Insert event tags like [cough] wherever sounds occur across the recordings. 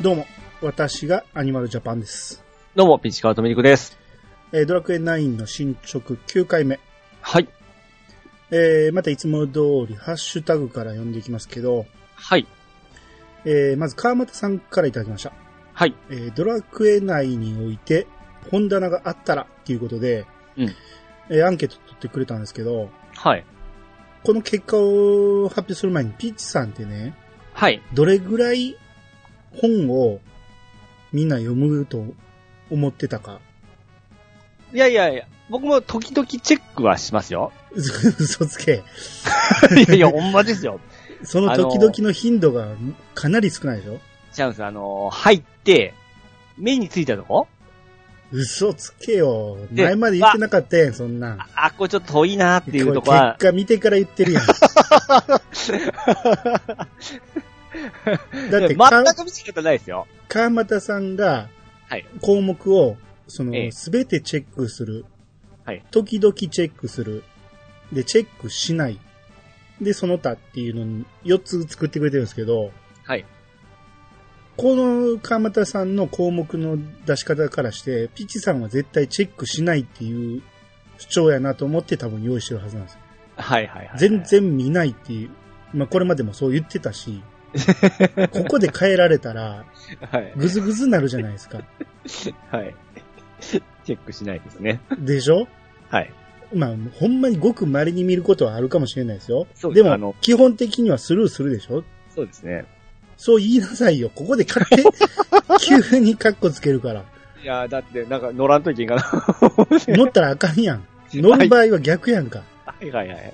どうも、私がアニマルジャパンです。どうも、ピッチカートミルクです。えードラクエ9の進捗9回目。はい。えーまたいつも通りハッシュタグから読んでいきますけど、はい。えーまず川又さんからいただきました。はい。えードラクエ内において本棚があったらっていうことで、うんえーアンケート取ってくれたんですけど、はい。この結果を発表する前にピッチさんってね、はい。どれぐらい本をみんな読むと思ってたか？いやいやいや、僕も時々チェックはしますよ。嘘つけ。[laughs] いやいや、ほんまですよ。その時々の頻度がかなり少ないでしょ？違うんです。あのー入って、目についたとこ？嘘つけよ。で前まで言ってなかったやん、そんなん。あ、あこれちょっと遠いなっていうとこは、結果見てから言ってるやん。[laughs] だって、全かく見せ方ないですよ。川又さんがはい、項目を、そのええ、すべてチェックする。はい時々チェックする。で、チェックしない。で、その他っていうのに4つ作ってくれてるんですけど、はい。この川又さんの項目の出し方からして、ピッチさんは絶対チェックしないっていう主張やなと思って多分用意してるはずなんですよ。はいはいはい。全。然見ないっていう。まあこれまでもそう言ってたし、ここで変えられたら、はい。ぐずぐずになるじゃないですか。はい。チェックしないですね。でしょ？はい。まあ、ほんまにごく稀に見ることはあるかもしれないですよ。そうでもあの、基本的にはスルーするでしょ？そうですね。そう言いなさいよ。ここで勝手、[laughs] 急にカッコつけるから。いやーだって、なんか乗らんといけんかな。乗ったらあかんやん。乗る場合は逆やんか。はいはいはい。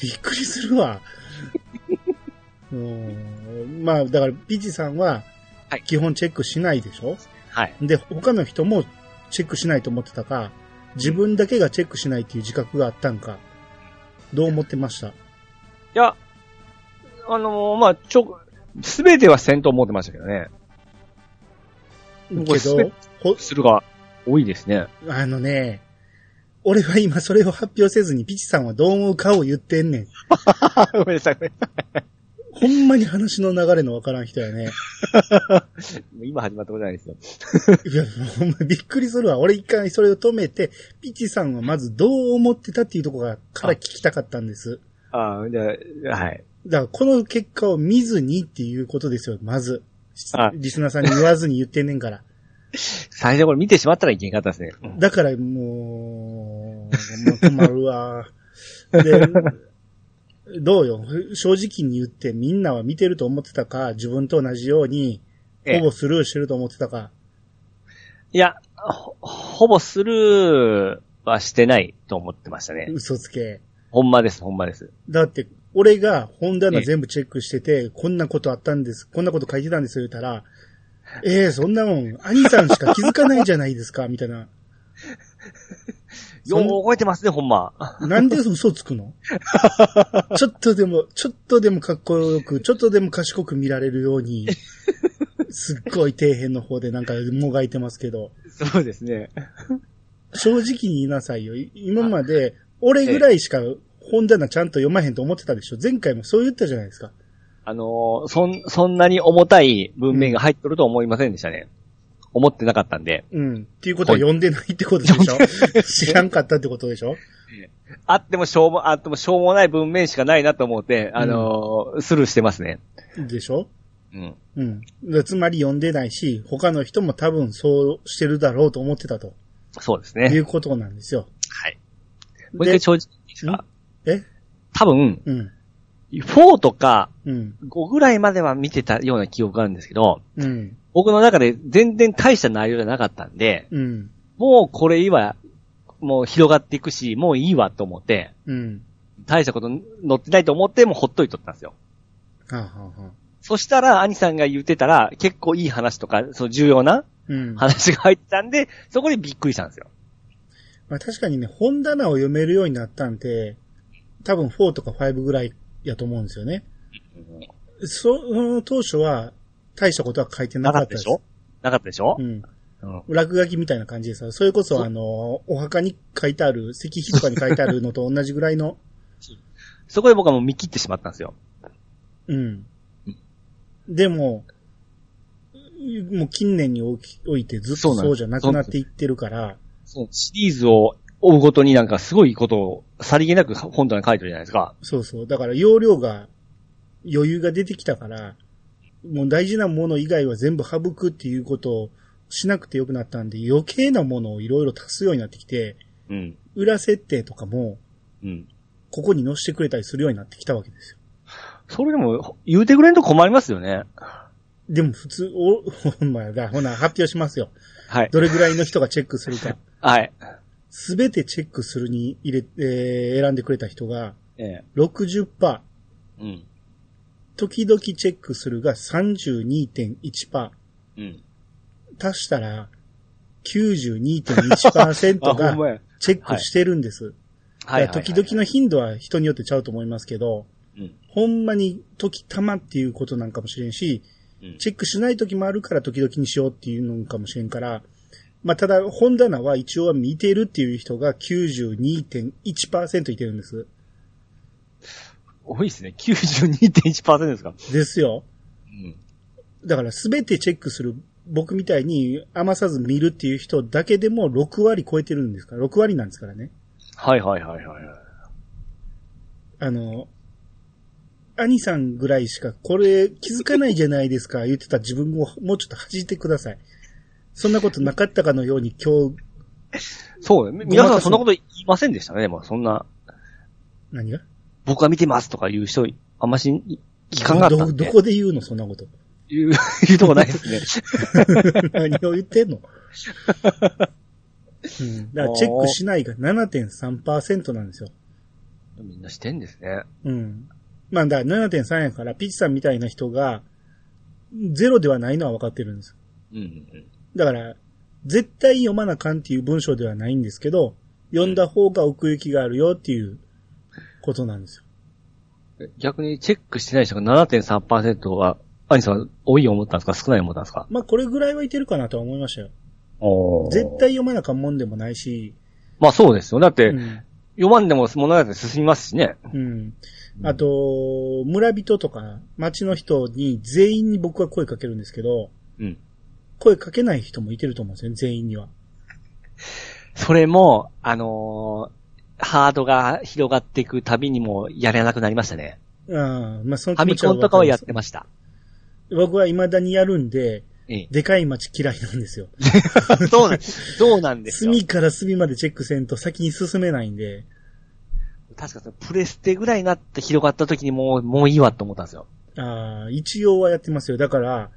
びっくりするわ。うんまあ、だから、ピチさんははい、基本チェックしないでしょ、はい。で、他の人もチェックしないと思ってたか、自分だけがチェックしないっていう自覚があったんか、どう思ってました？いや、あのーまあ、ちょ、すべてはせんと思ってましたけどね。けど、ほするが多いですね。あのね、俺は今それを発表せずにピチさんはどう思うかを言ってんねん。[laughs] ごめんなさい、ごめんなさほんまに話の流れのわからん人やね。い。[laughs] 今始まったことないですよ。いや、ほんまびっくりするわ。俺一回それを止めて、ピチさんはまずどう思ってたっていうところから聞きたかったんです。ああ、じゃあ、はい。だからこの結果を見ずにっていうことですよ、まず。あリスナーさんに言わずに言ってんねんから。[laughs] 最初これ見てしまったらいけんかったですね。だからもう、もう困るわ。で、どうよ正直に言ってみんなは見てると思ってたか、自分と同じように、ええほぼスルーしてると思ってたか。いや、ほ、ほぼスルーはしてないと思ってましたね。嘘つけ。ほんまです、ほんまです。だって、俺が本棚ええ全部チェックしてて、こんなことあったんです、こんなこと書いてたんですよ、言ったら、ええそんなもん、兄さんしか気づかないじゃないですか、みたいな。よう覚えてますね、ほんま。なんで嘘つくの？[laughs] ちょっとでも、ちょっとでもかっこよく、ちょっとでも賢く見られるように、すっごい底辺の方でなんかもがいてますけど、そうですね。正直に言いなさいよ。い今まで、俺ぐらいしか本棚ちゃんと読まへんと思ってたでしょ前回もそう言ったじゃないですか。あのーそん、そんなに重たい文面が入っとると思いませんでしたね。思ってなかったんで。うん。っていうことは読んでないってことでしょ？知らんかったってことでしょ？あってもしょうも、あってもしょうもない文面しかないなと思って、あのースルーしてますね。でしょ？うん。うん。でつまり読んでないし、他の人も多分そうしてるだろうと思ってたといそうですね。うことなんですよ。はい。もう一回正直いいですか？え？多分、うん。4とかうん。5ぐらいまでは見てたような記憶があるんですけど、うん。僕の中で全然大した内容じゃなかったんで、うん。もうこれいいわ、もう広がっていくし、もういいわと思って、うん。大したこと載ってないと思って、もうほっといとったんですよ。はあ、はあはあ、そしたら、兄さんが言ってたら、結構いい話とか、そう重要なうん。話が入ってたんで、そこでびっくりしたんですよ。まあ、確かにね、本棚を読めるようになったんで、多分4とか5ぐらいやと思うんですよね。その当初は、大したことは書いてななかったたでしょ？なかったでしょ？うん。うん。落書きみたいな感じですよ。それこそ、あの、お墓に書いてある、石碑とかに書いてあるのと同じぐらいの、[laughs] そこで僕はもう見切ってしまったんですよ。うん。でも、もう近年におきおいてずっとそうじゃなくなっていってるから、そのシリーズを追うごとになんかすごいことをさりげなく本棚に書いてるじゃないですか。そうそう。だから容量が、余裕が出てきたから、もう大事なもの以外は全部省くっていうことをしなくてよくなったんで、余計なものをいろいろ足すようになってきて、うん。裏設定とかも、うん。ここに載せてくれたりするようになってきたわけですよ。それでも、言うてくれんと困りますよね。でも普通、お、ほんまやだ。ほな、発表しますよ。はい。どれぐらいの人がチェックするか。[laughs] はい。すべてチェックするに入れ、えー選んでくれた人がええ。60%、うん。時々チェックするが32.1%。うん。足したら92.1% [laughs] あ、ほが。チェックしてるんです。はい時々の頻度は人によってちゃうと思いますけど、うん。ほんまに時たまっていうことなんかもしれんし、うん。チェックしない時もあるから時々にしようっていうのかもしれんから、まあ、ただ本棚は一応は見てるっていう人が92.1%いてるんです。多いですね。92.1%ですか？ですよ。うん。だからすべてチェックする、僕みたいに余さず見るっていう人だけでも6割超えてるんですか？ら、6割なんですからね。はいはいはいはい。あの、兄さんぐらいしかこれ気づかないじゃないですか言ってた自分をもうちょっと恥じてください。そんなことなかったかのように今日、そうね。皆さんそんなこと言いませんでしたね。でも、そんな、何が？僕は見てますとか言う人、あんまし、聞かんかったど、んで。どこで言うのそんなこと。言う、言うとこないですね。[laughs] 何を言ってんの？[laughs] うん。だからチェックしないが7.3%なんですよ。みんなしてんですね。うん。まあ、だから7.3やから、ピッチさんみたいな人が、ゼロではないのは分かってるんです。うんうんだから、絶対読まなあかんっていう文章ではないんですけど、読んだ方が奥行きがあるよっていうことなんですよ。うん。逆にチェックしてない人が7.3%は、アニさん多い思ったんですか？少ない思ったんですか？まあ、これぐらいはいてるかなとは思いましたよ。絶対読まなあかんもんでもないし、まあそうですよ。だって、うん。読まんでも物語進みますしね。うん。あと、村人とか町の人に全員に僕は声かけるんですけど、うん。声かけない人もいてると思うんですよね、全員には。それも、あのーハードが広がっていくたびにもやれなくなりましたね。ああ、まあ、そのファミコンとかはやってました。僕は未だにやるんで、えでかい町嫌いなんですよ。え。[laughs] そうなんです。そうなんですよ。隅から隅までチェックせんと先に進めないんで、確かそのプレステぐらいになって広がった時にもう、もういいわと思ったんですよ。ああ、一応はやってますよ。だから、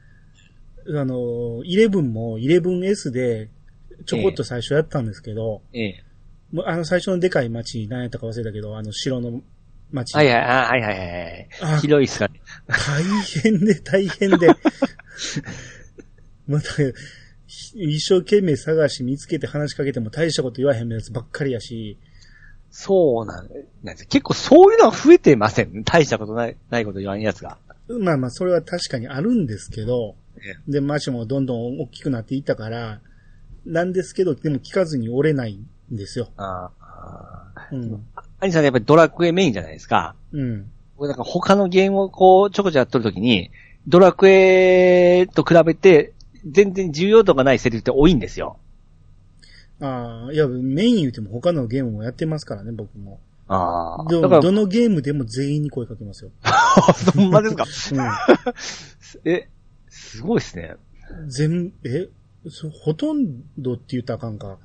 あの、11も 11S でちょこっと最初やったんですけど、ええ。もうあの最初のでかい町、何やったか忘れたけど、あの城の町。はいはい、あはいはいはい。広いっすかね。大変で大変で。また、一生懸命探し見つけて話しかけても大したこと言わへんやつばっかりやし、そうなんなんです。結構そういうのは増えてません？大したことない、ないこと言わんやつが。まあまあそれは確かにあるんですけど、えで、町もどんどん大きくなっていったから、なんですけど、でも聞かずに折れないんですよ。ああ。うん。アニさんやっぱりドラクエメインじゃないですか。うん。僕なんか他のゲームをこうちょこちょこやっとるときに、ドラクエと比べて全然重要度がないセリフって多いんですよ。ああ、いや、メイン言うても他のゲームもやってますからね、僕も。ああ。でも、どのゲームでも全員に声かけますよ。[laughs] そんまですか？う [laughs] え、すごいですね。ん。全、え、そほとんどって言ったらあかんか。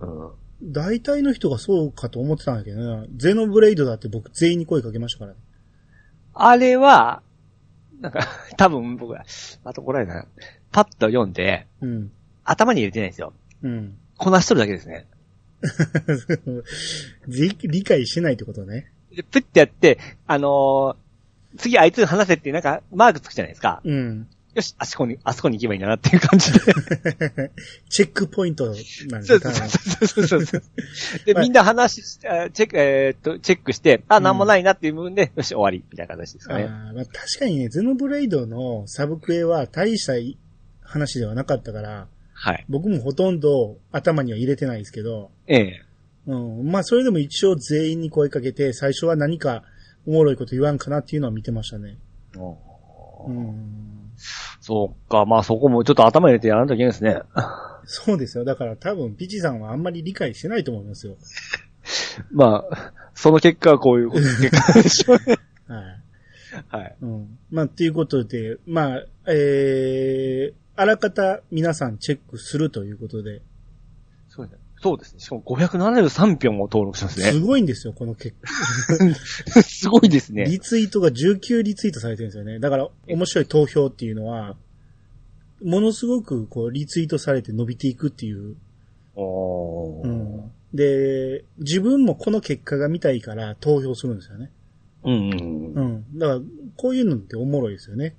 うん。大体の人がそうかと思ってたんだけどな。ゼノブレイドだって僕全員に声かけましたからね。あれは、なんか、[laughs] 多分僕は、あとこれな、パッと読んで、うん。頭に入れてないんですよ。うん。こなしとるだけですね。[laughs] 理理解しないってことね。で、プッてやって、あのー次あいつに話せってなんか、マークつくじゃないですか。うん。よし、あそこに、あそこに行けばいいんだなっていう感じで。[laughs] チェックポイントなんですよ、そうそうそうそうそう。[laughs] で、はいみんな話し、あチェック、えーっと、チェックして、あ、なんもないなっていう部分で、よし、終わり、みたいな形ですかね。あーまあ、確かにね、ゼノブレイドのサブクエは大した話ではなかったから、はい。僕もほとんど頭には入れてないですけど、ええ。うん、まあそれでも一応全員に声かけて、最初は何かおもろいこと言わんかなっていうのは見てましたね。うん。そうか、まあそこもちょっと頭入れてやらないといけないですね。そうですよ。だから多分、ピチさんはあんまり理解してないと思いますよ。[laughs] まあ、その結果はこういうこと結果でしょうね。[laughs] はい。はい。うん。まあ、っていうことで、まあ、えー、あらかた皆さんチェックするということで、そうですね。しかも573票も登録しますすね。ごいんですよ、この結果。[laughs] すごいですね。リツイートが19リツイートされてるんですよね。だから、面白い投票っていうのは、ものすごくこう、リツイートされて伸びていくっていう。うん。で、自分もこの結果が見たいから投票するんですよね。うんうんうん。うん。だから、こういうのっておもろいですよね。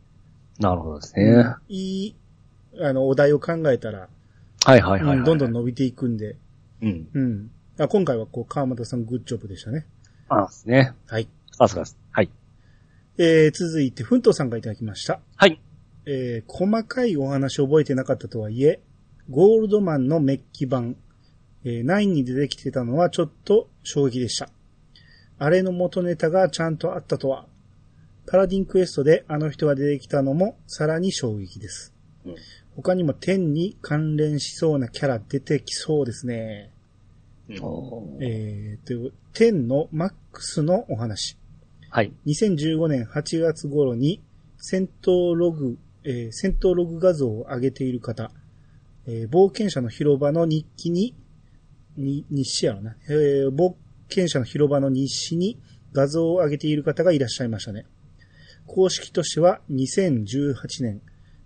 なるほどですね。いい、あの、お題を考えたら、はいはいはい、はいうんどんどん伸びていくんで、うん。うん。あ今回はこう、川又さんグッジョブでしたね。あですね。はい。あ、そうです。はい。えー、続いて、ふんとうさんがいただきました。はい。えー、細かいお話覚えてなかったとはいえ、ゴールドマンのメッキ版、えー、9に出てきてたのはちょっと衝撃でした。あれの元ネタがちゃんとあったとは。パラディンクエストであの人が出てきたのもさらに衝撃です。うん他にも天に関連しそうなキャラ出てきそうですね。えー、と、天のマックスのお話。はい。2015年8月頃に戦闘ログ、えー戦闘ログ画像を上げている方、えー冒険者の広場の日記に、に、日誌やろな、えー冒険者の広場の日誌に画像を上げている方がいらっしゃいましたね。公式としては2018年、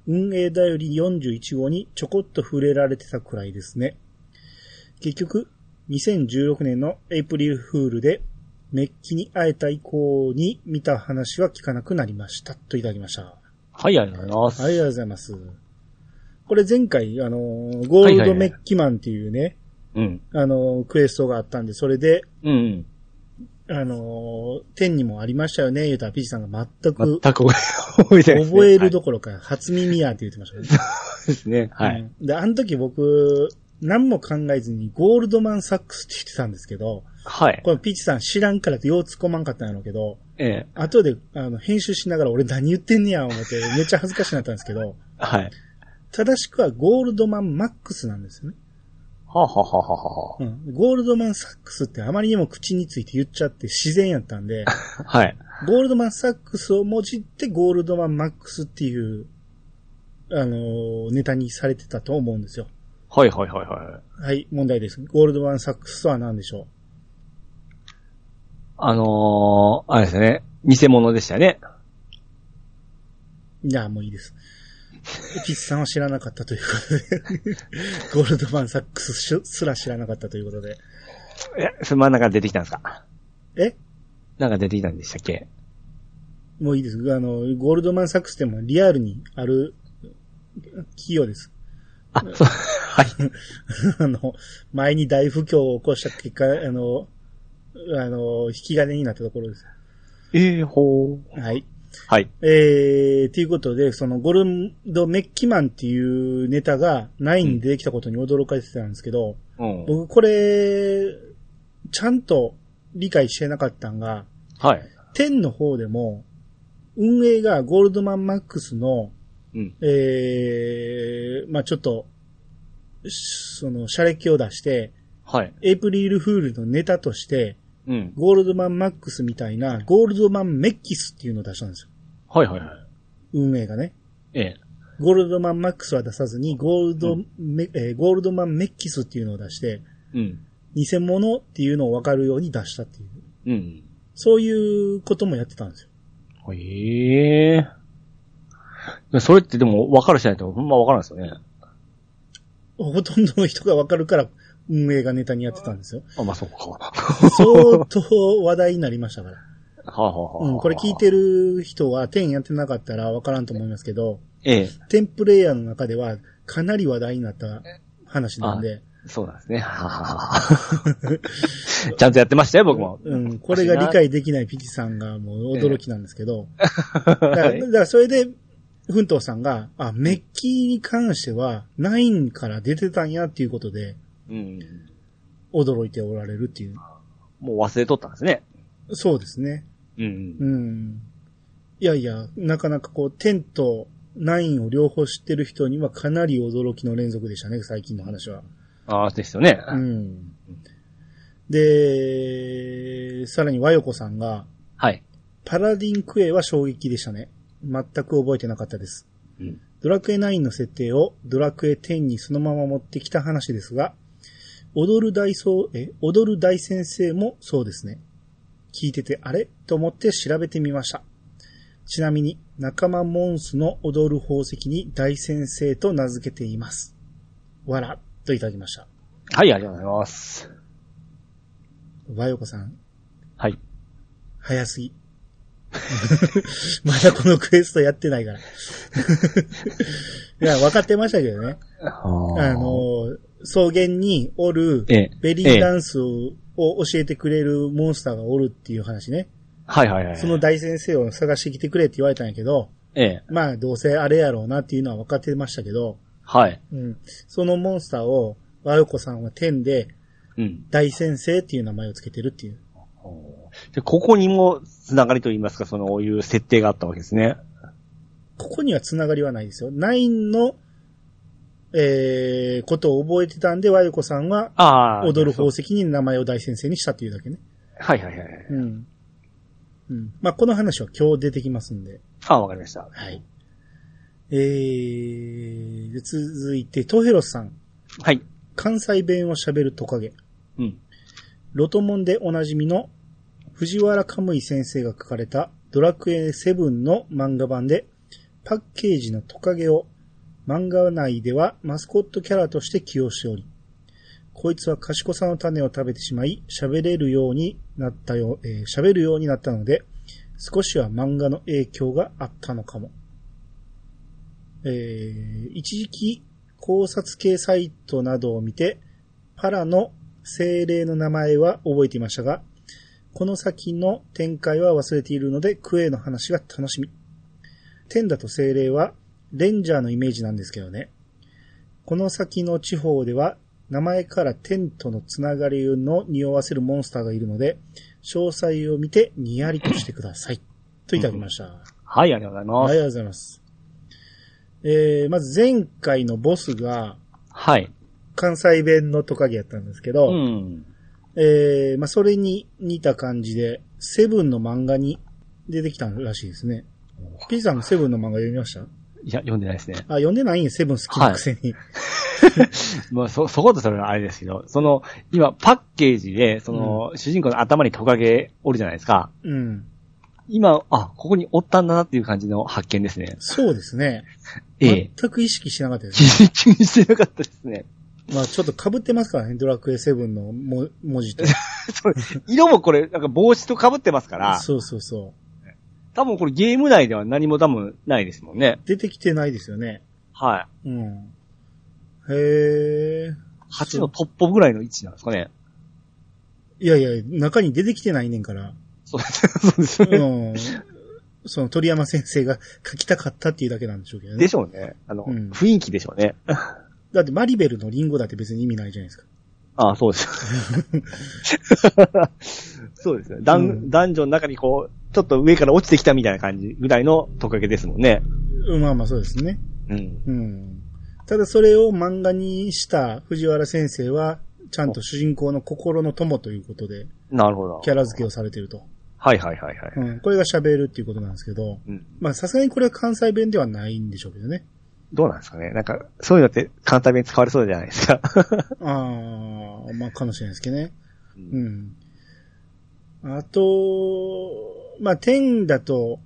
運営だより41号にちょこっと触れられてたくらいですね。結局、2016年のエイプリルフールでメッキに会えた以降に見た話は聞かなくなりました。といただきました。はい、ありがとうございます。ありがとうございます。これ前回、あのー、ゴールドメッキマンっていうね、うん。あのー、クエストがあったんで、それで、うん。あのー、天にもありましたよね、言うたらピチさんが全く全く覚えてないね。覚えるどころか、初耳やって言ってましたね。はいですね。はい。うんで、あの時僕、何も考えずにゴールドマンサックスって言ってたんですけど、はい。これピチさん知らんからってよう突っ込まんかったんやろうけど、ええ。後で、あの、編集しながら俺何言ってんねや思って、めっちゃ恥ずかしくなったんですけど、はい。正しくはゴールドマンマックスなんですよね。はあはあはあはあはうん。ゴールドマンサックスってあまりにも口について言っちゃって自然やったんで、あ。[laughs] はい。ゴールドマンサックスをもじってゴールドマンマックスっていう、あのーネタにされてたと思うんですよ。はいはいはいははい、問題です。ゴールドマンサックスとは何でしょい。あのー、あれですね。偽物でしたね。ういや、もういいです。ピッチさんは知らなかったということで、ゴールドマンサックスしすら知らなかったということで。え、それ真ん中出てきたんですか？え？なんか出てきたんでしたっけ？もういいです。あの、ゴールドマンサックスってもうリアルにある企業です。あ、そう、[laughs] はい。[laughs] あの、前に大不況を起こした結果、あの、あの、引き金になったところです。ええほう。はい。はい。えー、ということで、そのゴルドメッキマンっていうネタが9に出てきたことに驚かれてたんですけど、うん。僕これ、ちゃんと理解してなかったんが、はい。10の方でも、運営がゴールドマンマックスの、うん。えー、まあちょっと、その、シャレキを出して、はい。エイプリルフールのネタとして、うん。ゴールドマンマックスみたいな、ゴールドマンメッキスっていうのを出したんですよ。はいはいはい。運営がね。ええ。ゴールドマンマックスは出さずに、ゴールドメ、えーゴールドマンメッキスっていうのを出して、うん。偽物っていうのを分かるように出したっていう。うん。そういうこともやってたんですよ。ええそれってでも分かる人ないとほんま分からないですよね。ほとんどの人が分かるから、運営がネタにやってたんですよ。あ、まあ、そうか。相当話題になりましたから。[laughs] はあ、はあはあ、うん、これ聞いてる人は10やってなかったら分からんと思いますけど、ええ。テンプレイヤーの中ではかなり話題になった話なんで、そうなんですね。ははは [laughs] ちゃんとやってましたよ、僕も。うん、これが理解できないピチさんがもう驚きなんですけど、[laughs] だから、だからそれで、奮闘さんが、あ、メッキに関しては、9から出てたんやっていうことで、うん。驚いておられるっていう。もう忘れとったんですね。そうですね。うん。うん。いやいや、なかなかこう、10と9を両方知ってる人にはかなり驚きの連続でしたね、最近の話は。ああ、ですよね。うん。で、さらに和横さんが、はい。パラディンクエは衝撃でしたね。全く覚えてなかったです。うん。ドラクエ9の設定をドラクエ10にそのまま持ってきた話ですが、踊る大僧、え、踊る大先生もそうですね。聞いててあれと思って調べてみました。ちなみに仲間モンスの踊る宝石に大先生と名付けています。わら、といただきました。はい、ありがとうございます。和横さん、はい。早すぎ。[laughs] まだこのクエストやってないから。[laughs] いや、分かってましたけどね。ああ、の、草原におるええ、ベリーダンスを教えてくれるモンスターがおるっていう話ね。はいはいはい。その大先生を探してきてくれって言われたんやけど、ええ。まあどうせあれやろうなっていうのは分かってましたけど、はい。うん。そのモンスターを、和横さんは天でうん。大先生っていう名前をつけてるっていう。で、ここにもつながりといいますか、そのいう設定があったわけですね。ここにはつながりはないですよ。ナインの、えー、ことを覚えてたんで、和横さんは、ああ。踊る宝石に名前を大先生にしたっていうだけね。はいはいはい。うん。うん。まあ、この話は今日出てきますんで。ああ、わかりました。はい。えー、で続いて、トヘロスさん。はい。関西弁を喋るトカゲ。うん。ロトモンでおなじみの藤原カムイ先生が書かれたドラクエ7の漫画版でパッケージのトカゲを漫画内ではマスコットキャラとして起用しており、こいつは賢さの種を食べてしまい喋れるようになったよ、えー喋るようになったので少しは漫画の影響があったのかも。えー一時期考察系サイトなどを見てパラの精霊の名前は覚えていましたが、この先の展開は忘れているので、クエの話が楽しみ。テンダと精霊はレンジャーのイメージなんですけどね。この先の地方では、名前からテンとのつながりの匂わせるモンスターがいるので、詳細を見てニヤリとしてください。といただきました。はい、ありがとうございます。ありがとうございます。えー、まず前回のボスがはい。関西弁のトカゲやったんですけど、うん。えー、まあ、それに似た感じで、セブンの漫画に出てきたらしいですね。ピーさんもセブンの漫画読みました？いや、読んでないですね。あ、読んでないんや、セブン好きなくせに。[laughs] まあ、そ、そことそれはあれですけど、その、今、パッケージで、その、主人公の頭にトカゲおるじゃないですか。うん。今、あ、ここにおったんだなっていう感じの発見ですね。そうですね。ええ。全く意識しなかったですね。気にしてなかったですね。まあちょっと被ってますからね、ドラクエ7のも文字と。[laughs] 色もこれ、なんか帽子と被ってますから、そうそうそ多分これゲーム内では何も多分ないですもんね。う。出てきてないですよね。はい。うん。へえ。8のトップぐらいの位置なんですかね。いやいや、中に出てきてないねんから。そうです [laughs] そう。ん。その鳥山先生が [laughs] 書きたかったっていうだけなんでしょうけどねで。しょうね。あの、うん雰囲気でしょうね。だってマリベルのリンゴだって別に意味ないじゃないですか。ああ、そうです。[laughs] そうですね。ダン、うん男女の中にこう、ちょっと上から落ちてきたみたいな感じぐらいのトカゲですもんね。うんまあまあそうですね。うん。うん。ただそれを漫画にした藤原先生は、ちゃんと主人公の心の友ということで、なるほど。キャラ付けをされてると。はいはいはいはい。うん。これが喋るっていうことなんですけど、うん。まあさすがにこれは関西弁ではないんでしょうけどね。どうなんですかねなんか、そういうのって簡単に使われそうじゃないですか。[laughs] ああ、まあかもしれないですけどね。ううん。あと、まあ天だと、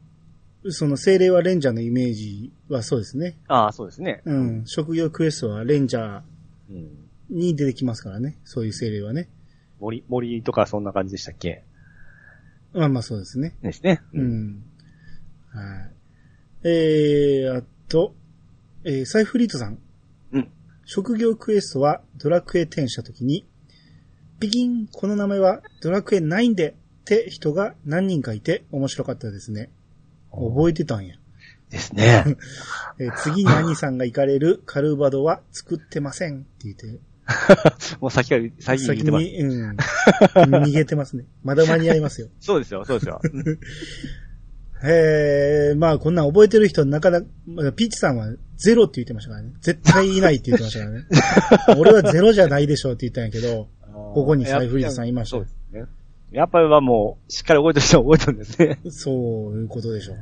その精霊はレンジャーのイメージはそうですね。ああ、そうですね。うん。職業クエストはレンジャーうん。に出てきますからね。そういう精霊はね。森、森とかそんな感じでしたっけ？まあまあそうですね。ですね。う。ん。はい。えー、あと、えー、サイフリートさん。うん。職業クエストはドラクエ10したときに、ピキン、この名前はドラクエ9でって人が何人かいて面白かったですね。覚えてたんや。ですね。[laughs] えー次に兄さんが行かれるカルバドは作ってませんって言って、[laughs] もう先から、先に言ってます。に、うん。逃げてますね。まだ間に合いますよ。[laughs] そうですよ、そうですよ。えー、まあこんなん覚えてる人なかなか、まあピーチさんはゼロって言ってましたからね。絶対いないって言ってましたからね。俺はゼロじゃないでしょうって言ったんやけど、ここにサイフリードさんいましたそうですね。やっぱりはもう、しっかり覚えてる人は覚えてるんですね。そういうことでしょう。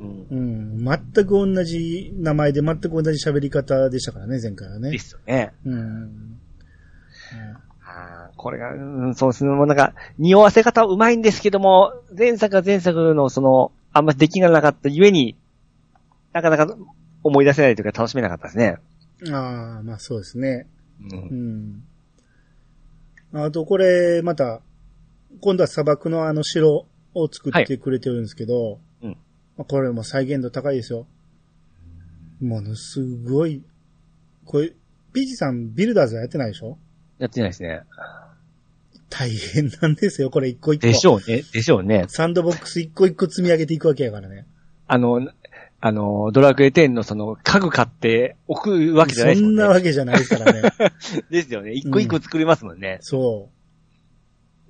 うん。うん。全く同じ名前で全く同じ喋り方でしたからね、前回はねで。すよね。うん。あーこれが、うん、そうですね。もうなんか、匂わせ方はうまいんですけども、前作は前作のその、あんまり出来がなかったゆえに、なかなか思い出せないというか楽しめなかったですね。ああ、まあそうですね。う。うんん。あとこれ、また、今度は砂漠のあの城を作ってくれてるんですけど、うんまあこれも再現度高いですよ。ものすごい、これ、ピーチさんビルダーズはやってないでしょ？やってないですね。大変なんですよ、これ一個一個。でしょうね。でしょうね。サンドボックス一個一個積み上げていくわけやからね。あの、あの、ドラクエ10のその家具買って置くわけじゃないですもんね。そんなわけじゃないですからね。[laughs] ですよね。一個一個作りますもんね。そう。だか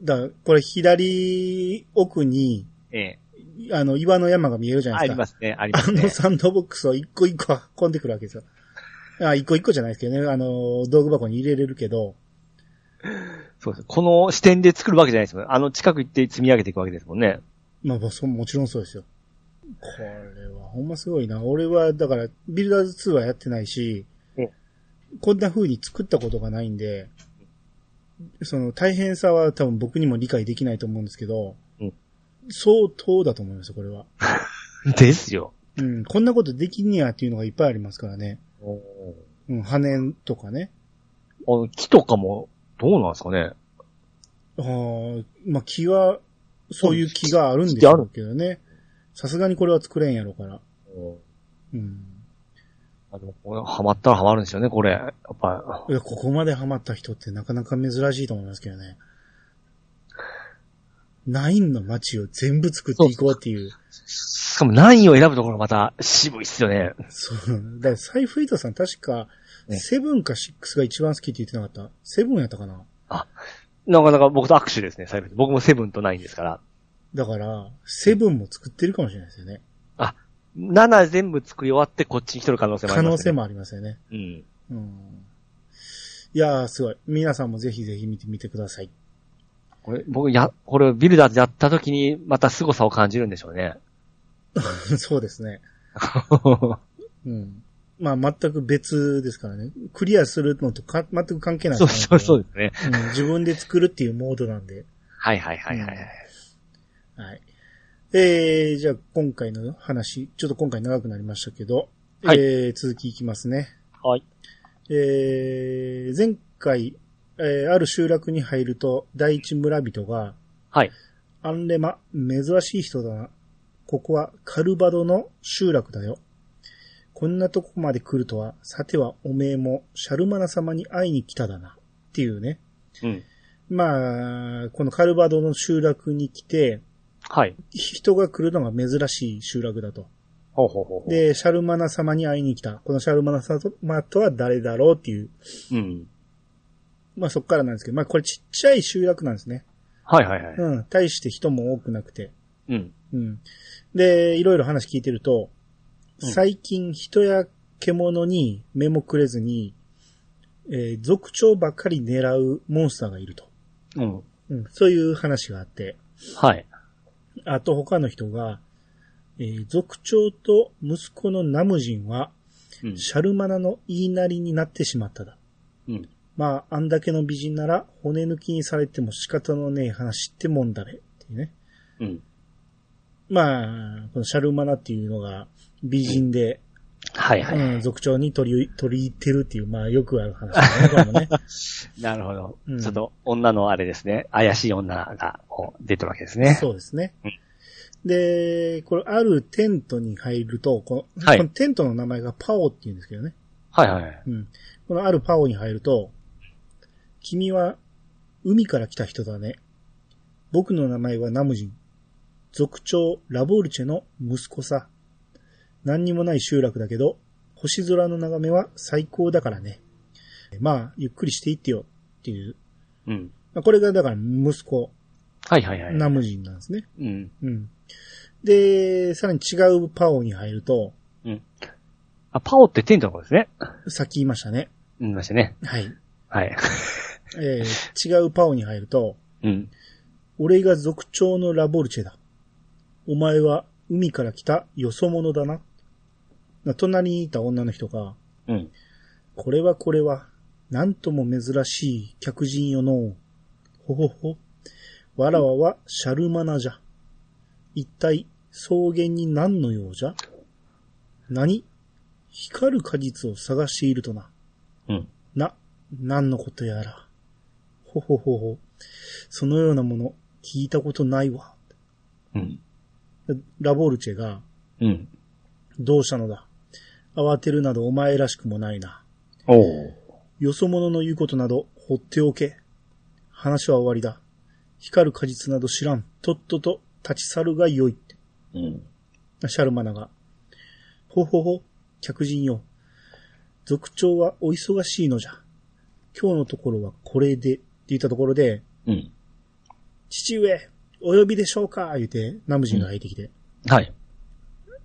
ら、これ左奥に、ええ。あの、岩の山が見えるじゃないあですか。りますね。ありまあすねの。サンドボックスを一個一個運んでくるわけですよ。あ、一個一個じゃないですけどね。あの、道具箱に入れれるけど、そうです。この視点で作るわけじゃないですもん。あの近く行って積み上げていくわけですもんね。まあ、もちろんそうですよ。これはほんますごいな。俺は、だから、ビルダーズ2はやってないしうん、こんな風に作ったことがないんで、その大変さは多分僕にも理解できないと思うんですけど、うん相当だと思いますよ、これは。[laughs] ですよ。うん、こんなことできんねやっていうのがいっぱいありますからね。うん、羽とかね。あの、木とかも、どうなんですかね？ああ、まあ、木は、そういう木があるんでしょうけどね。さすがにこれは作れんやろから。うん。あの、これハマったらハマるんですよね、これ。やっぱ、いや、ここまでハマった人ってなかなか珍しいと思いますけどね。ナインの街を全部作っていこうっていう。しかも何を選ぶところがまた渋いっすよね。そう。だから、サイフイートさん確か、ねセブンかシックスが一番好きって言ってなかった？セブンやったかな？なかなか僕と握手ですね、最後僕もセブンとナインですから。だから、セブンも作ってるかもしれないですよね。7全部作り終わってこっちに来てる可能性もあります、ね。可能性もありますよね。うん。うん。いやー、すごい。皆さんもぜひぜひ見てみてください。これ、僕や、これをビルダーズやった時にまた凄さを感じるんでしょうね。[laughs] そうですね。[laughs] うん。まあ、全く別ですからね。クリアするのとか全く関係ないそうそうそうう、ですね。うん。自分で作るっていうモードなんで。はいはいはいはい。はい。えー、じゃあ今回の話、ちょっと今回長くなりましたけど、はいえー、続きいきますね。はい。えー、前回、えー、ある集落に入ると、第一村人が、はい。アンレマ、珍しい人だな。ここはカルバドの集落だよ。こんなとこまで来るとは、さてはおめえもシャルマナ様に会いに来ただな。っていうね。うん。まあ、このカルバドの集落に来て、はい。人が来るのが珍しい集落だと。ほうほうほう。で、シャルマナ様に会いに来た。このシャルマナ様とは誰だろうっていう。うん。まあそっからなんですけど、まあこれちっちゃい集落なんですね。はいはいはい。うん。大して人も多くなくて。うん。うん。で、いろいろ話聞いてると、うん最近人や獣に目もくれずに、えー族長ばっかり狙うモンスターがいると。うん。うん。そういう話があって、はい。あと他の人が、えー族長と息子のナムジンは、うん。シャルマナの言いなりになってしまっただ。うん。まあ、あんだけの美人なら骨抜きにされても仕方のねえ話ってもんだべ。っていうね。うん。まあ、このシャルマナっていうのが美人で、はいはい。うん、族長に取り、取り入ってるっていう、まあよくある話だね、これもね。[laughs] なるほど。うんちょっと、女のあれですね。怪しい女が、こう、出てるわけですね。そうですねうん。で、これあるテントに入ると、この,、はいこのテントの名前がパオって言うんですけどね。はいはい。うん。このあるパオに入ると、君は海から来た人だね。僕の名前はナムジン。族長ラボルチェの息子さ。何にもない集落だけど、星空の眺めは最高だからね。まあ、ゆっくりしていってよっていう。うん。まあこれがだから息子。はいはいはい。ナムジンなんですね。うん。うん。で、さらに違うパオに入ると、あ、パオってテントのことですね。さっき言いましたね。言いましたね。はい。はい。えー違うパオに入ると、うん。俺が族長のラボルチェだ。お前は海から来たよそ者だな。な隣にいた女の人が、うん。これはこれは、なんとも珍しい客人よのう。ほほほ。わらわはシャルマナじゃ。一体、草原に何の用じゃ？何？光る果実を探しているとな。うん。な、何のことやら。ほほほほ。そのようなもの、聞いたことないわ。うん。ラボルチェが、うん。どうしたのだ？慌てるなどお前らしくもないな。おお。よそ者の言うことなど放っておけ。話は終わりだ。光る果実など知らん。とっとと立ち去るがよいって。うん。シャルマナが。ほほほ、客人よ。族長はお忙しいのじゃ。今日のところはこれで、って言ったところで、うん。父上、お呼びでしょうか？言うて、ナムジンが入ってきて、はい。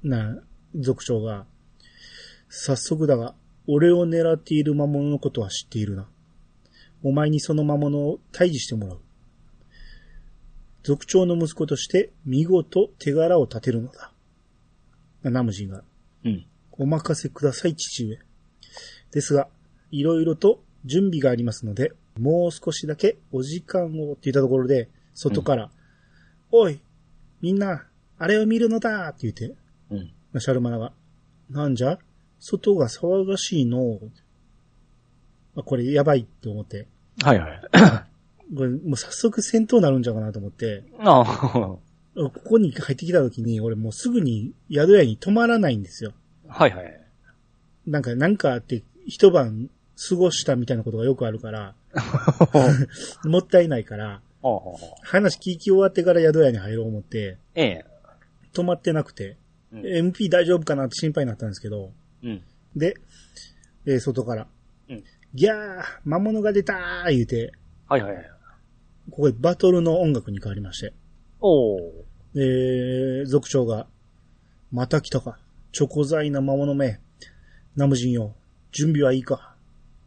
な、族長が、早速だが、俺を狙っている魔物のことは知っているな。お前にその魔物を退治してもらう。族長の息子として見事手柄を立てるのだ。ナムジンが、うん。お任せください、父上。ですが、いろいろと準備がありますので、もう少しだけお時間をって言ったところで、外から、おい、みんな、あれを見るのだって言って、うん。シャルマナが、なんじゃ？外が騒がしいの。あこれやばいって思って。はいはい。[clears throat] これもう早速戦闘になるんじゃうかなと思って。ああ。ここに入ってきた時に俺もうすぐに宿屋に泊まらないんですよ。はいはい。なんか、なんかあって一晩過ごしたみたいなことがよくあるから、[laughs] もったいないから、話聞き終わってから宿屋に入ろう思って、ええ。泊まってなくて、うん MP 大丈夫かなって心配になったんですけど、うん。で、えー外から、うんギャー魔物が出たー言うて、はいはいはい。ここでバトルの音楽に変わりまして、おお。えー、族長が、また来たか。チョコ材な魔物め。ナムジンよ、準備はいいか。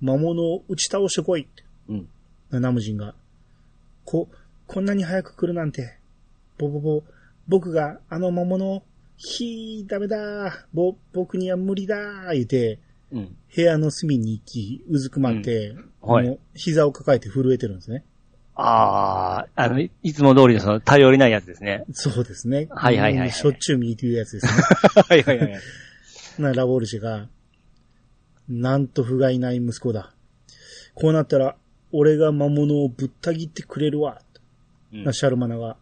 魔物を打ち倒してこい。うん。ナムジンが、こ、こんなに早く来るなんて。ぼぼぼ、僕があの魔物を、ひー、ダメだぼ、僕には無理だ言うて、うん。部屋の隅に行き、うずくまって、うんはい膝を抱えて震えてるんですね。ああ、あの、いいつも通りのその頼りないやつですね。そうですね。はいはいはいはいうんしょっちゅう見てるやつですね。[laughs] はいはいはい。な、ラボルシェが、なんと不甲斐ない息子だ。こうなったら、俺が魔物をぶった切ってくれるわ。うんな、シャルマナが、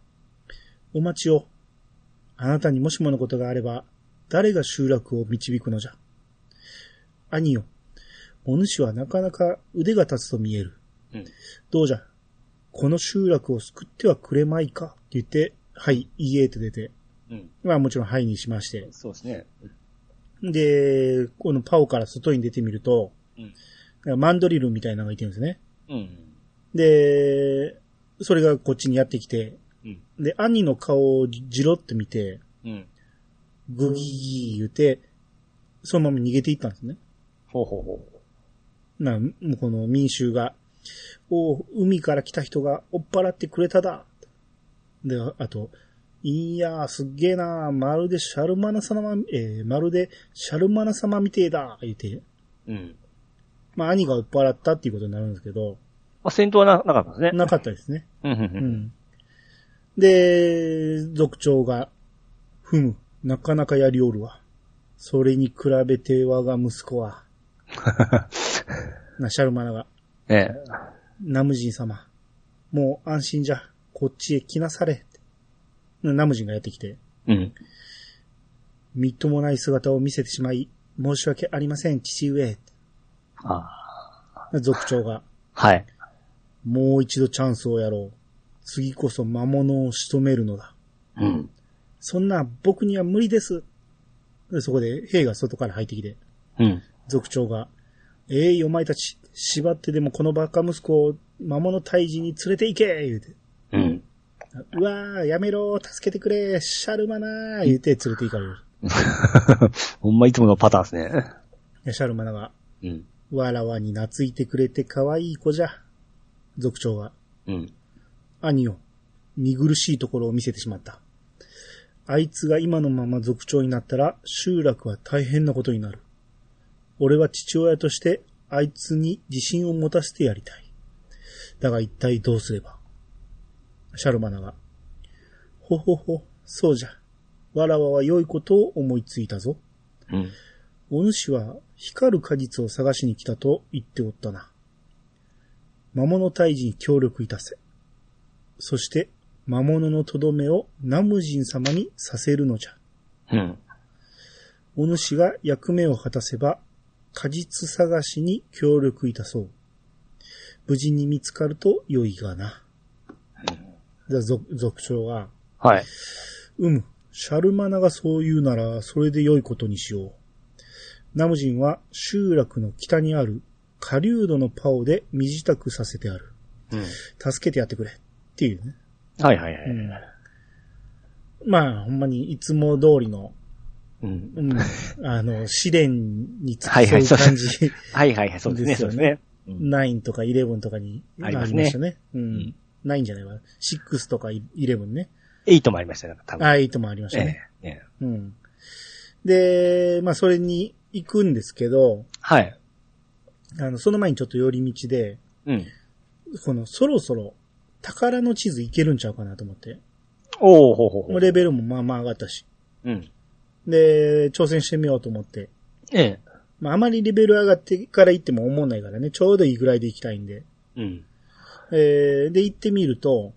お待ちを。あなたにもしものことがあれば、誰が集落を導くのじゃ？兄よ、お主はなかなか腕が立つと見える。うんどうじゃ、この集落を救ってはくれまいか？って言って、はい、いいえって出て、うん。まあもちろんはいにしまして。そうですね。で、このパオから外に出てみると、マンドリルみたいなのがいてるんですね。うん。で、それがこっちにやってきて、うん。で、兄の顔をじろって見て、うん。グギギー言うて、そのまま逃げていったんですね。ほうほうほな、もうこの民衆が、おう海から来た人が追っ払ってくれただ。で、あと、いやー、すっげえなまるでシャルマナ様、えー、まるでシャルマナ様みてえだ、言うて。う。うん。まあ、兄が追っ払ったっていうことになるんですけど、まあ、戦闘はな、なかったですね。なかったですね。うん、う。うんん。で、族長が、ふむ、なかなかやりおるわ。それに比べて我が息子は、[laughs] な、シャルマナが、ええ。ナムジン様、もう安心じゃ、こっちへ来なされ。ナムジンがやってきて、うん。みっともない姿を見せてしまい、申し訳ありません、父上。あ族長が、はい。もう一度チャンスをやろう。次こそ魔物を仕留めるのだ。うん。そんな僕には無理です。でそこで兵が外から入ってきて、うん。族長が、えい、お前たち、縛ってでもこのバカ息子を魔物退治に連れて行け言うて。うん。うわー、やめろー、助けてくれー、シャルマナー言って連れて行かれる。[laughs] ほんまいつものパターンですね。でシャルマナが、うん。わらわに懐いてくれて可愛い子じゃ。族長が、うん。兄を、見苦しいところを見せてしまった。あいつが今のまま族長になったら、集落は大変なことになる。俺は父親として、あいつに自信を持たせてやりたい。だが一体どうすればシャルマナが、ほほほ、そうじゃ。わらわは良いことを思いついたぞ。うん。お主は光る果実を探しに来たと言っておったな。魔物退治に協力いたせ。そして魔物のとどめをナムジン様にさせるのじゃ。うん。お主が役目を果たせば果実探しに協力いたそう。無事に見つかると良いがな。で族族長が、はい。うむ、シャルマナがそう言うなら、それで良いことにしよう。ナムジンは集落の北にある下流度のパオで身支度させてある。うん。助けてやってくれ。っていうね。はいはいはい。うんまあ、ほんまにいつも通りの、うん。うん、[laughs] あの、試練につはいはいそういう感じ、[laughs] はいはいはい、そうですね、そうですね。うん9とか11とかにありましたね。ううんん。9じゃないわ。6とか11ね。8もありましたね、多分。あ、8もありましたえね。え。ええうん。で、まあ、それに行くんですけど、はい。あの、その前にちょっと寄り道で、うん。この、そろそろ、宝の地図いけるんちゃうかなと思って。おおほうほうレベルもまあまあ上がったし。うん。で、挑戦してみようと思って。ええ。まあ、あまりレベル上がってから行っても思わないからね、ちょうどいいぐらいで行きたいんで。うん。えー、で、行ってみると、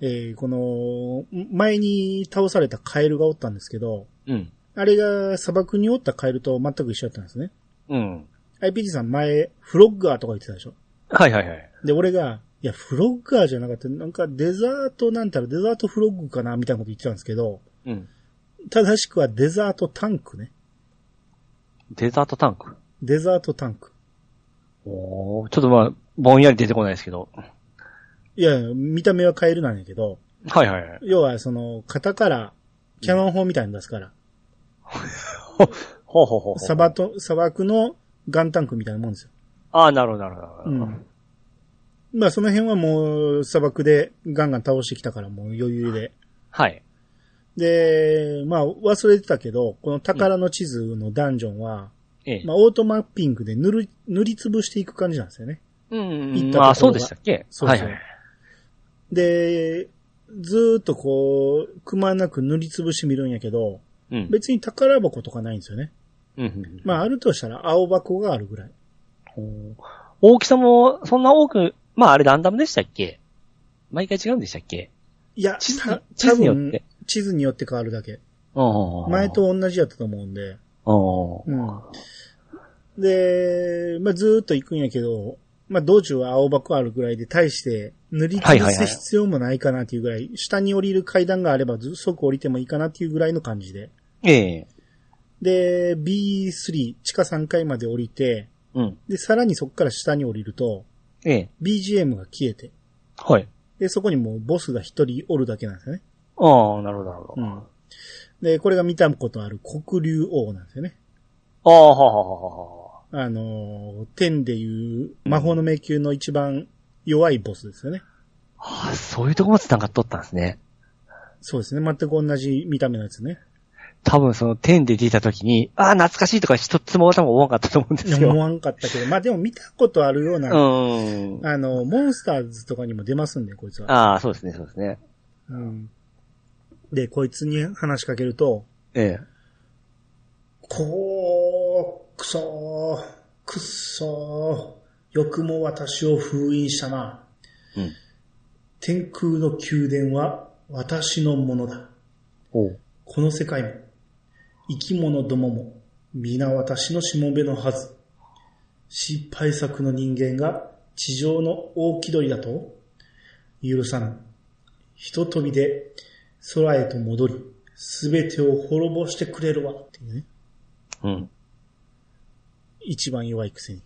えー、この、前に倒されたカエルがおったんですけど、うん。あれが砂漠におったカエルと全く一緒だったんですね。うん。IPG さん前、フロッガーとか言ってたでしょ。はいはいはい。で、俺が、いや、フロッガーじゃなかった。なんかデザートなんたらデザートフロッグかなみたいなこと言ってたんですけど、うん。正しくはデザートタンクね。デザートタンク？デザートタンク。おおちょっとまあ、ぼんやり出てこないですけど。いや、見た目はカエルなんやけど、はいはいはい。要はその、型から、キャノン砲みたいに出すから、[laughs] ほうほうほうほう。砂漠、砂漠のガンタンクみたいなもんですよ。ああ、なるほどなるほどなるほど。うん。まあその辺はもう砂漠でガンガン倒してきたからもう余裕で。はい。で、まあ忘れてたけど、この宝の地図のダンジョンは、ええ。まあオートマッピングで塗る、塗りつぶしていく感じなんですよね。うん行ったところがまあ、そうでしたっけ？そうそうはいはい。で、ずーっとこう、くまなく塗りつぶしてみるんやけど、うん。別に宝箱とかないんですよね。うんうんまああるとしたら青箱があるぐらい。うん大きさも、そんな多く、まああれランダムでしたっけ？毎回違うんでしたっけ？いや、地図た地図によって？地図によって変わるだけ。うん前。と同じやったと思うんで。うん。うん。で、まあ、ずーっと行くんやけど、まあ、道中は青箱あるぐらいで、対して塗りつぶす必要もないかなっていうぐらい、下に降りる階段があればず即降りてもいいかなっていうぐらいの感じで。ええ。で、B3、地下3階まで降りて、うん。で、さらにそこから下に降りると、ええ。BGM が消えて、はい。で、そこにもうボスが一人おるだけなんですよね。ああ、なるほど、なるほど。うん。で、これが見たことある黒竜王なんですよね。ああ、はあはあはあ。あのー、天でいう魔法の迷宮の一番弱いボスですよね。ああ、そういうとこも繋がっとったんですね。そうですね。全く同じ見た目のやつね。多分その天で出た時に、ああ、懐かしいとか一つも多分思わなかったと思うんですよ。思わんかったけど、まあでも見たことあるような、うん。あの、モンスターズとかにも出ますんで、こいつは。ああ、そうですね、そうですね。うん。で、こいつに話しかけると、ええ。こー、くそー、くっそー、よくも私を封印したな。うん。天空の宮殿は私のものだ。おう。この世界も、生き物どもも、皆私のしもべのはず。失敗作の人間が地上の大気取りだと許さぬ。ひと飛びで空へと戻り、すべてを滅ぼしてくれるわ。っていうね。うん。一番弱いくせに。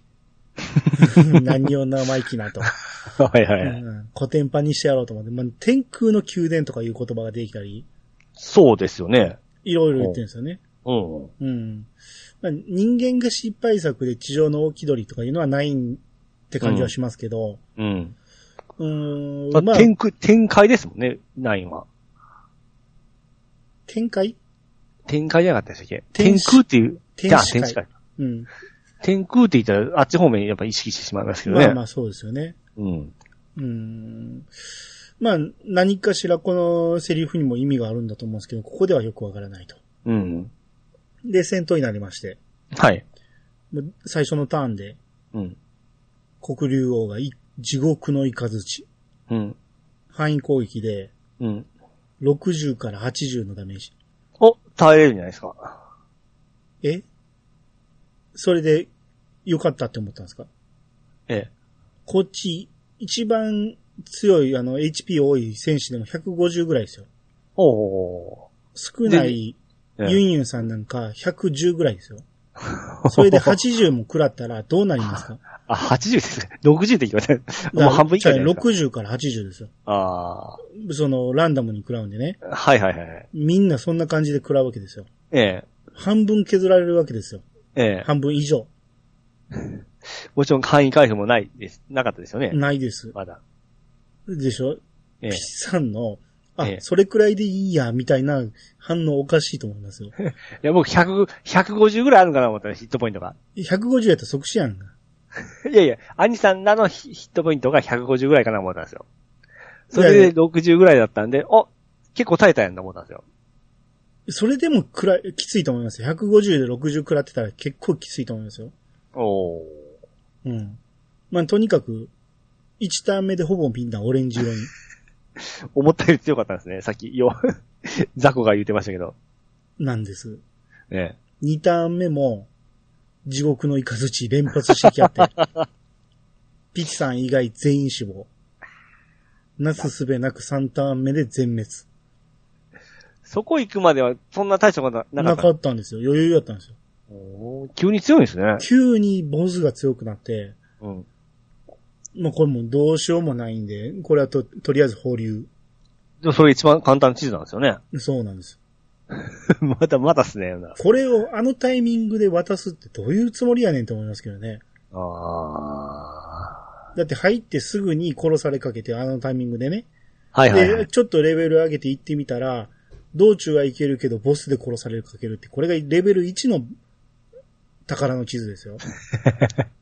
[laughs] 何を生意気なと。は [laughs] いはいはい。うん古典版にしてやろうと思って、まあ、天空の宮殿とかいう言葉ができたり、そうですよね。いろいろ言ってるんですよね。うん。うん。まあ、人間が失敗作で地上の大気取りとかいうのはないって感じはしますけど、うん。うーん、まあ、まあ、展開、展開ですもんね、ナインは。展開展開じゃなかったでしたっけ？天天空っていう、天使界天使界。うん。天空って言ったら、あっち方面やっぱ意識してしまいますけどね。まあまあそうですよね。うん。うん。まあ、何かしらこのセリフにも意味があるんだと思うんですけど、ここではよくわからないと。うん。で、戦闘になりまして、はい。最初のターンで、うん。黒竜王がい地獄の雷、うん。範囲攻撃でうん。60から80のダメージ。お、耐えれるんじゃないですか。え？それで良かったって思ったんですか？ええ。こっち、一番強い、あの、HP 多い選手でも150ぐらいですよ。お少ないユンユンさんなんか110ぐらいですよ。それで80も食らったらどうなりますか？あ、80ですね。60って言いません。もう半分以下じゃないですか。60から80ですよ。あその、ランダムに食らうんでね。あ。はいはいはい。みんなそんな感じで食らうわけですよ。ええ。半分削られるわけですよ。ええ。半分以上。もちろん範囲回復もないです。なかったですよね。ないです。まだ。でしょ？ええ。さんの、あ、ええそれくらいでいいや、みたいな反応おかしいと思いますよ。[laughs] いや、僕100、150ぐらいあるんかなと思ったらヒットポイントが。150やったら即死やんか。[laughs] いやいや、兄さんらのヒヒットポイントが150ぐらいかなと思ったんですよ。それで60ぐらいだったんで、お、結構耐えたやんと思ったんですよ。それでもくらい、きついと思いますよ。150で60食らってたら結構きついと思いますよ。おー。うん。まあ、とにかく、1ターン目でほぼみんなオレンジ色に。[laughs] 思ったより強かったんですね。さっき、よ、[laughs] ザコが言ってましたけど。なんです。え2ターン目も、地獄のイカズチ連発してきあって、[laughs] ピチさん以外全員死亡。なすすべなく3ターン目で全滅。そこ行くまでは、そんな大したことなかなった。かったんですよ。余裕やったんですよ。急に強いんですね。急にボスが強くなって、うん。もうこれもうどうしようもないんで、これはと、とりあえず放流。でもそれ一番簡単な地図なんですよね。そうなんです。[laughs] まだまだっすね。これをあのタイミングで渡すってどういうつもりやねんと思いますけどね。あだって入ってすぐに殺されかけて、あのタイミングでね。ー。はいはい、はで、い。ちょっとレベル上げて行ってみたら、道中はいけるけど、ボスで殺されるかけるって、これがレベル1の宝の地図ですよ。[laughs]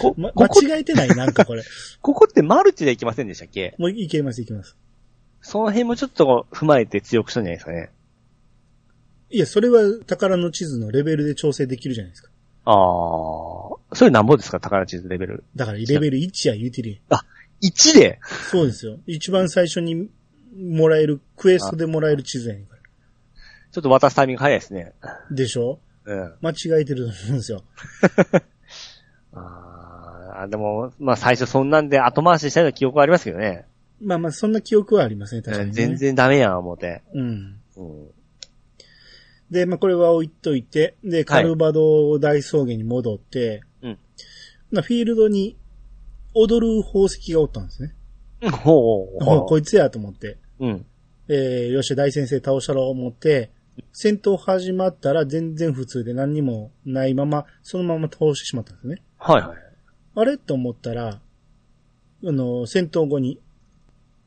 こ、ま、ここ、間違えてない？なんかこれ。[laughs] ここってマルチで行きませんでしたっけ？もういけますいけます。その辺もちょっと踏まえて強くしたんじゃないですかね。いや、それは宝の地図のレベルで調整できるじゃないですか。ああ。それなんぼですか？宝地図レベル。だからレベル1や言うてるやん1で？そうですよ。一番最初にもらえる、クエストでもらえる地図やねんかちょっと渡すタイミング早いですね。ら。でしょ？うん。間違えてると思うんですよ。[laughs] ああ、でも、まあ最初そんなんで後回ししたような記憶はありますけどね。まあまあ、そんな記憶はありません、確かに、ね。全。然ダメやん、思って。うん。うん。で、まあこれは置いといて、で、カルバド大草原に戻って、うんまあフィールドに踊る宝石がおったんですね。ほうおこいつやと思って。うん。えー、よし、大先生倒したろう思って、戦闘始まったら全然普通で何にもないまま、そのまま倒してしまったんですね。はい。はい。あれ？と思ったら、あの、戦闘後に、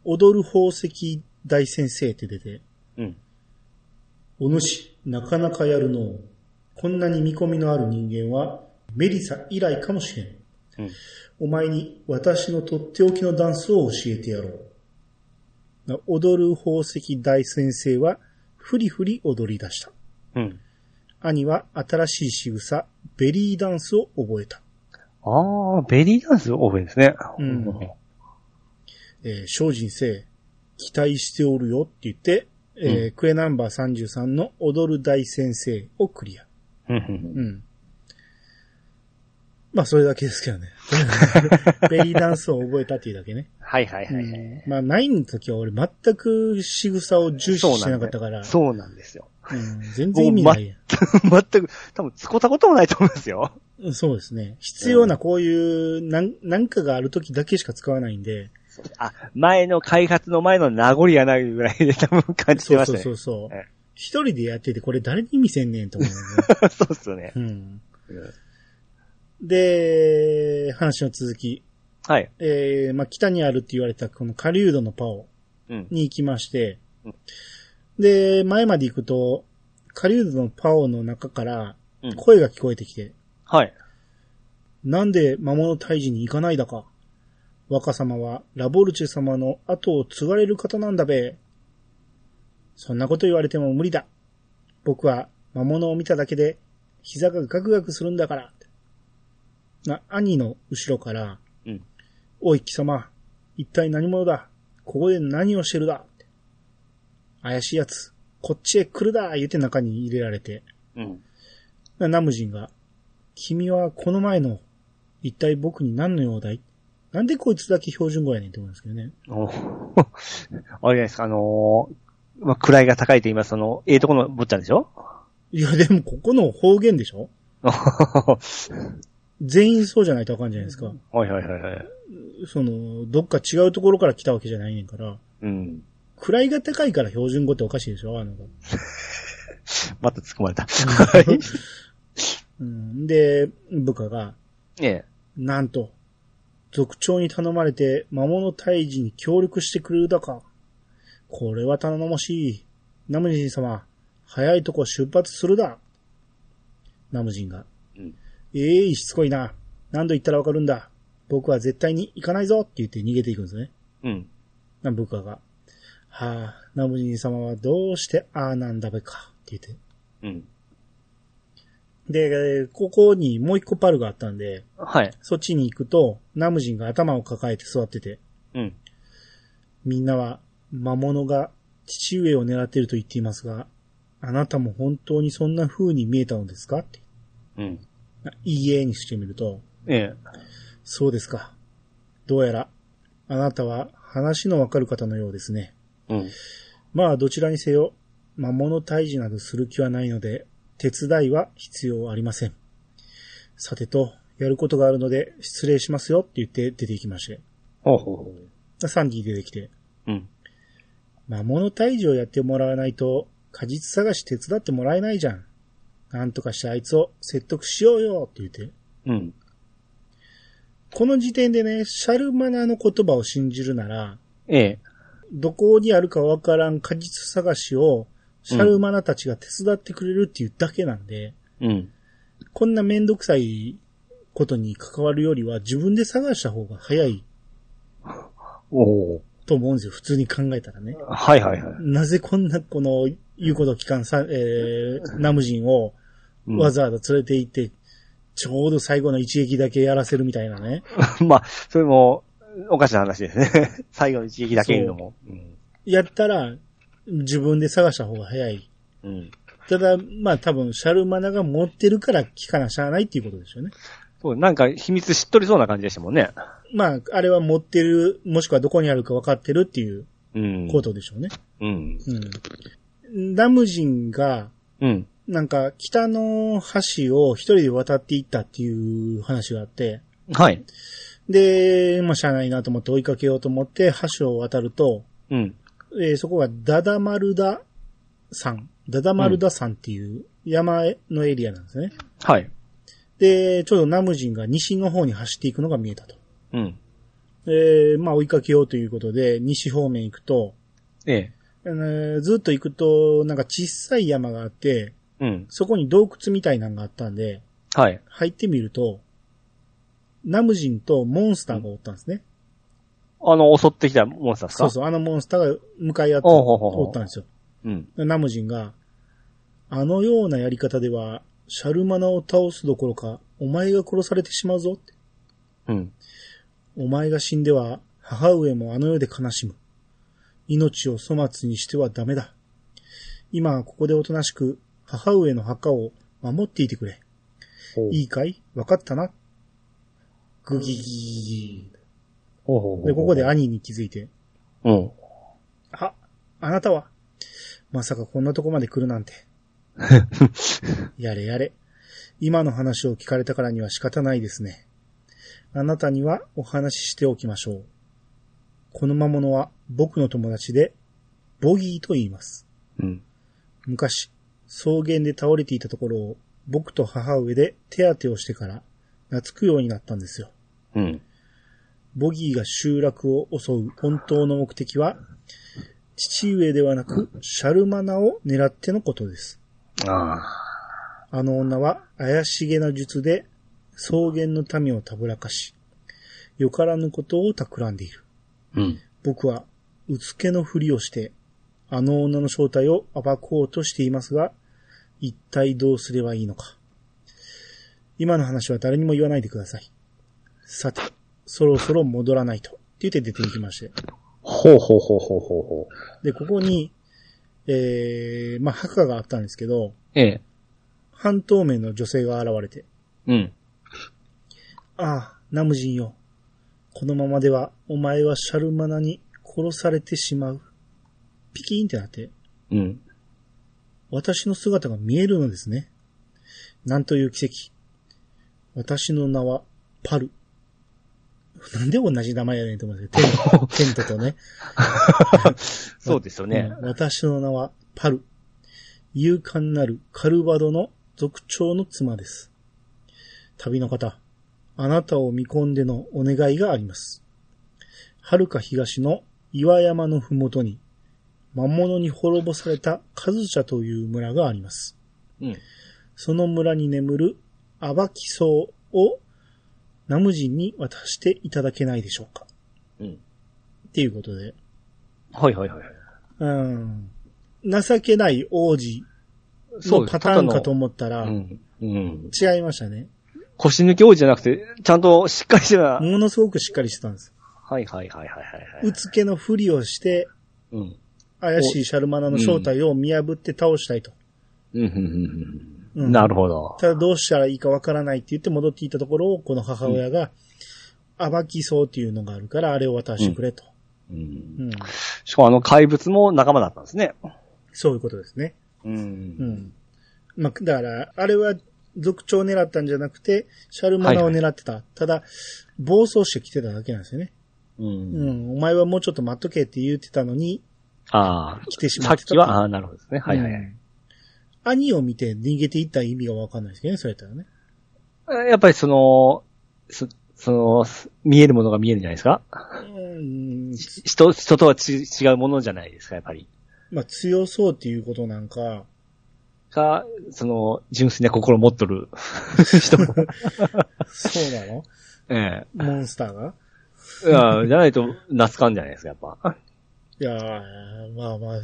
踊る宝石大先生って出て、うん。お主、なかなかやるの。こんなに見込みのある人間は、メリサ以来かもしれ？ん。うんお前に私のとっておきのダンスを教えてやろう。踊る宝石大先生は、ふりふり踊り出した。うん。兄は新しい仕草、ベリーダンスを覚えた。ああ、ベリーダンス覚えですね。うんえー精進せえ、期待しておるよって言って、えークエナンバー33の踊る大先生をクリア。うん。うん。まあ、それだけですけどね。[laughs] ベリーダンスを覚えたっていうだけね。はいはいはい。うんまあ、9の時は俺全く仕草を重視してなかったから、そうなんですよ。うん、全然意味ないや全く、多分使ったこともないと思いますよ。ん。そうですね。必要なこういう、なん、なんかがある時だけしか使わないんで。あ、前の開発の前の名残やないぐらいで多分感じてそうそうましたね。そうそうええ。一人でやってて、これ誰に見せんねんと思うね。[laughs] そうっすよね。うん。で、話の続き。はい。えー、まあ、北にあるって言われたこの狩人のパオうん。に行きましてうん、で、前まで行くと、狩人のパオの中からうん声が聞こえてきて、はい。なんで魔物退治に行かないだか。若様はラボルチェ様の後を継がれる方なんだべ。そんなこと言われても無理だ。僕は魔物を見ただけで膝がガクガクするんだから。な、兄の後ろから、うん。おい貴様、一体何者だ？ここで何をしてるだ？怪しいやつ、こっちへ来るだ言うて中に入れられて、うん。ナムジンが、君はこの前の、一体僕に何の用だい？なんでこいつだけ標準語やねんって思うんですけどね。お [laughs] あれじゃないですか、あのー、まあ、位が高いと言います、その、ええとこの坊ちゃんでしょ？いや、でもここの方言でしょ？[laughs] 全員そうじゃないとあかんじゃないですか。はいはいはいはい。その、どっか違うところから来たわけじゃないねんから。うん。位が高いから標準語っておかしいでしょ？あの、[laughs] また突っ込まれた。はい。うん、で、部下が、ええ。なんと、族長に頼まれて魔物退治に協力してくれるだか。これは頼もしい。ナムジン様、早いとこ出発するだ。ナムジンが、うん。ええしつこいな。何度言ったらわかるんだ。僕は絶対に行かないぞって言って逃げていくんですね。うん。な部下が、はあ、ナムジン様はどうしてああなんだべか。って言って。うん。で、ここにもう一個パルがあったんで、はい。そっちに行くと、ナムジンが頭を抱えて座ってて、うん。みんなは魔物が父上を狙っていると言っていますが、あなたも本当にそんな風に見えたのですかって。うん。いいえにしてみると、ええ。そうですか。どうやら、あなたは話のわかる方のようですね。うん。まあ、どちらにせよ、魔物退治などする気はないので、手伝いは必要ありません。さてと、やることがあるので、失礼しますよって言って出て行きまして。ほうほうほサンディ出てきて、う。うん。魔物退治をやってもらわないと、果実探し手伝ってもらえないじゃん。なんとかしてあいつを説得しようよって言って。うん。この時点でね、シャルマナの言葉を信じるなら、ええ。どこにあるかわからん果実探しを、シャルマナたちが手伝ってくれるっていうだけなんで、うん。こんなめんどくさいことに関わるよりは自分で探した方が早いおお。と思うんですよ。普通に考えたらね。はいはいはい。なぜこんなこの言うこと聞かんさ、えー、ナムジンをうんわざわざ連れて行って、ちょうど最後の一撃だけやらせるみたいなね。[laughs] まあ、それも、おかしな話ですね。[laughs] 最後の一撃だけ言うのも。うん。やったら、自分で探した方が早い。うん。ただ、まあ多分、シャルマナが持ってるから聞かなしゃあないっていうことですよね。そう、なんか秘密知っとりそうな感じでしたもんね。まあ、あれは持ってる、もしくはどこにあるか分かってるっていううん。ことでしょうね。うん。うん。ナムジンが、うん。なんか、北の橋を一人で渡っていったっていう話があって、はい。で、まあ、しゃあないなと思って追いかけようと思って橋を渡ると、うん。えーそこがダダマルダ山、ダダマルダ山っていう山のエリアなんですね。はい。で、ちょうどナムジンが西の方に走っていくのが見えたと。うん。で、まあ追いかけようということで、西方面行くと、ええ。ーずっと行くと、なんか小さい山があって、うん。そこに洞窟みたいなのがあったんで、はい。入ってみると、ナムジンとモンスターがおったんですね。あの、襲ってきたモンスターですか？そうそう、あのモンスターが向かい合っておったんですよ。うん。ナムジンが、あのようなやり方では、シャルマナを倒すどころか、お前が殺されてしまうぞって。うん。お前が死んでは、母上もあの世で悲しむ。命を粗末にしてはダメだ。今はここでおとなしく、母上の墓を守っていてくれ。いいかい？わかったなグギギギほうほうほうで、ここで兄に気づいて、うん。あ、あなたは、まさかこんなとこまで来るなんて。[laughs] やれやれ。今の話を聞かれたからには仕方ないですね。あなたにはお話ししておきましょう。この魔物は僕の友達で、ボギーと言います。うん。昔、草原で倒れていたところを僕と母上で手当てをしてから懐くようになったんですよ。うん。ボギーが集落を襲う本当の目的は、父上ではなくシャルマナを狙ってのことです。ああの女は怪しげな術で草原の民をたぶらかし、よからぬことを企んでいる。あ。うん。僕は、うつけのふりをして、あの女の正体を暴こうとしていますが、一体どうすればいいのか。今の話は誰にも言わないでください。さて、そろそろ戻らないと。って言って出て行きまして。ほうほうほうほうほうほう。で、ここに、えー、まあ、墓があったんですけど、ええ。半透明の女性が現れて、うん。ああ、ナムジンよ。このままでは、お前はシャルマナに殺されてしまう。ピキーンってなって、うん。私の姿が見えるのですね。なんという奇跡。私の名は、パル。なんで同じ名前やねんと思うんですよ。テン [laughs] テントとね。[laughs] そうですよね。うん私の名は、パル。勇敢なるカルバドの族長の妻です。旅の方、あなたを見込んでのお願いがあります。遥か東の岩山のふもとに、魔物に滅ぼされたカズチャという村があります。うん。その村に眠るアバキソウをナムジンに渡していただけないでしょうか。うん。っていうことで。はいはいはい。うん。情けない王子のパターンかと思ったら、うん。うん。違いましたね。腰抜け王子じゃなくて、ちゃんとしっかりしてた。ものすごくしっかりしてたんです。はいはいはいはいはいはい。うつけのふりをして、うん。怪しいシャルマナの正体を見破って倒したいと。うん、うん、うんううんん。なるほど。ただどうしたらいいかわからないって言って戻っていったところを、この母親が、暴きそうっていうのがあるから、あれを渡してくれと。うん。うん。しかもあの怪物も仲間だったんですね。そういうことですね。う。うんん。まあ、だから、あれは族長を狙ったんじゃなくて、シャルマナを狙ってた。ただ、暴走してきてただけなんですよね。う。うんん。お前はもうちょっと待っとけって言ってたのに、あ来てしあ。さまったってきは、ああ、なるほどですね。はいはいはい。うん兄を見て逃げていった意味がわかんないですけどね、そうやったらね。やっぱりその、そその、見えるものが見えるんじゃないですかうん。人、人とはち違うものじゃないですか、やっぱり。まあ、強そうっていうことなんか、か、その、純粋な心を持っとる [laughs] 人も。そうなの？えモンスターが？え。いや、じゃないと、懐かんじゃないですか、やっぱ。いやー、まあまあ、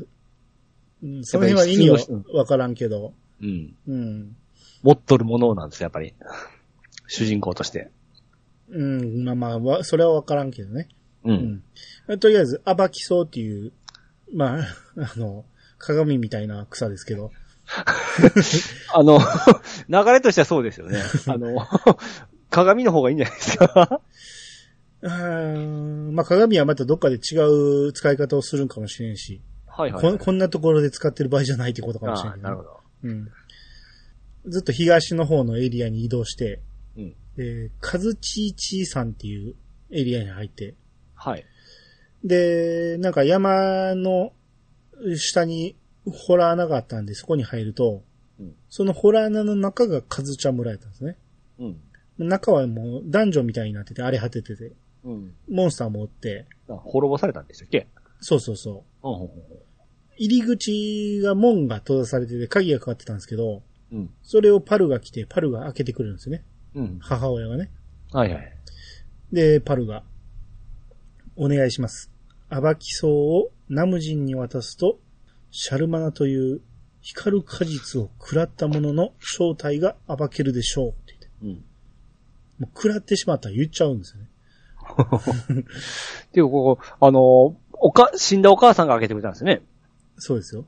うんその辺は意味はわからんけど、うん。うん。持っとるものなんですよ、やっぱり。[laughs] 主人公として。うん、まあまあわ、それはわからんけどね。う。うんん。とりあえず、アバキソウっていう、まあ、[laughs] あの、鏡みたいな草ですけど、[laughs] あの、流れとしてはそうですよね。あの、鏡の方がいいんじゃないですか。うーんまあ鏡はまたどっかで違う使い方をするんかもしれんし、はいはい、こんこんなところで使ってる場合じゃないってことかもしれんけど、ああなるほど。うん。ずっと東の方のエリアに移動して、うん。で、カズチーチー山っていうエリアに入って、はい。で、なんか山の下にホラー穴があったんで、そこに入ると、うんそのホラー穴の中がカズチャ村やったんですね。うん。中はもうダンジョンみたいになってて、荒れ果ててて、うん。モンスターもおって、あ滅ぼされたんでしたっけ？そうそうそう。うん。入り口が門が閉ざされてて鍵がかかってたんですけど、うん。それをパルが来て、パルが開けてくれるんですよね。うん。母親がね。はいはい。で、パルが、お願いします。アバキソウをナムジンに渡すと、シャルマナという光る果実を食らった者の正体が暴けるでしょうって言って。うん。もう食らってしまったら言っちゃうんですよね。[laughs] で、ここ、あの、おか、死んだお母さんが開けてくれたんですね。そうですよ。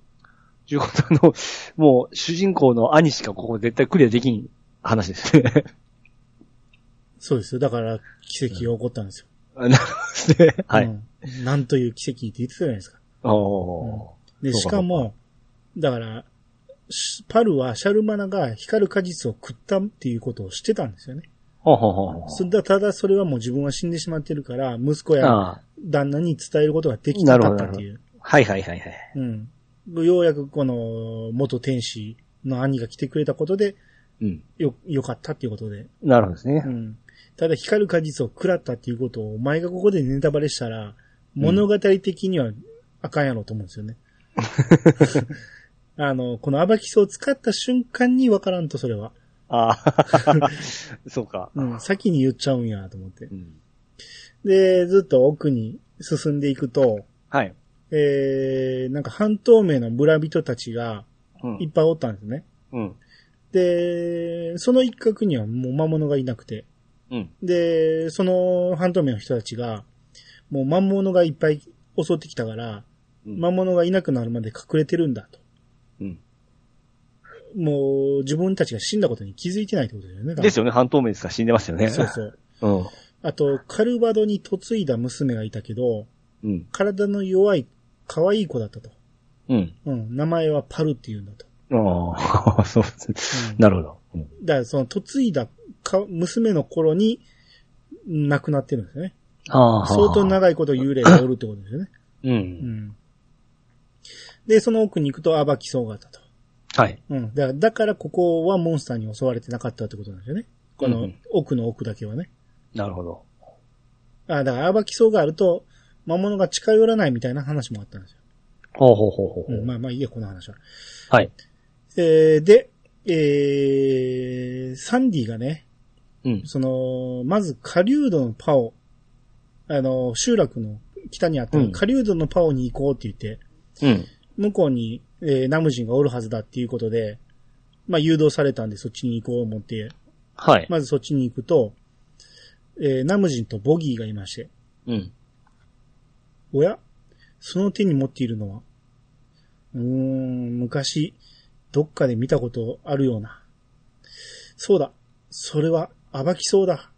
ということの、[laughs] もう、主人公の兄しかここ絶対クリアできん話ですね。そうですよ。だから奇跡が起こったんですよ。なるほどね。はい。うんなんという奇跡って言ってたじゃないですか。おうかしかも、だから、しパルはシャルマナが光る果実を食ったっていうことを知ってたんですよね。ほうほうほうただそれはもう自分は死んでしまってるから、息子や。旦那に伝えることができなかったっていう。はいはいはいはい。うん。ようやくこの元天使の兄が来てくれたことで、うん。よ、よかったっていうことで。なるほどですねう。ん。ただ光る果実を食らったっていうことをお前がここでネタバレしたら、物語的にはあかんやろと思うんですよね。[laughs] あの、このアバキスを使った瞬間にわからんとそれは。ああ。[laughs] そうか。うん、先に言っちゃうんやと思ってう。ん。で、ずっと奥に進んでいくと、はい。えー、なんか半透明の村人たちがうんいっぱいおったんですね。うん。で、その一角にはもう魔物がいなくて、うん。で、その半透明の人たちが、もう魔物がいっぱい襲ってきたから、うん魔物がいなくなるまで隠れてるんだと。うん。もう自分たちが死んだことに気づいてないってことだよね。ですよね。半透明ですから死んでますよね。そうそう。うん。あと、カルバドに嫁いだ娘がいたけど、うん。体の弱い、可愛い子だったと。うん。うん。名前はパルって言うんだと。ああ、[laughs] そうですね。うんなるほど。うんだから、その嫁いだか娘の頃に亡くなってるんですよね。ああ。相当長いこと幽霊がおるってことですよね。う。うんん。で、その奥に行くと暴きそうがあったと。はい。うん。だから、だからここはモンスターに襲われてなかったってことなんですよね。このうん奥の奥だけはね。なるほど。あだから暴きそうがあると、魔物が近寄らないみたいな話もあったんですよ。ほうほうほうほうほう。うん、まあまあいいや、この話は。はい。えー、で、えー、サンディがね、うん。その、まず、狩人のパオ、あの、集落の北にあったうん狩人のパオに行こうって言って、うん。向こうに、えーナムジンがおるはずだっていうことで、まあ誘導されたんでそっちに行こう思って、はい。まずそっちに行くと、えーナムジンとボギーがいまして、うん。おや？その手に持っているのは？うーん、昔、どっかで見たことあるような。そうだ。それは、暴きそうだ。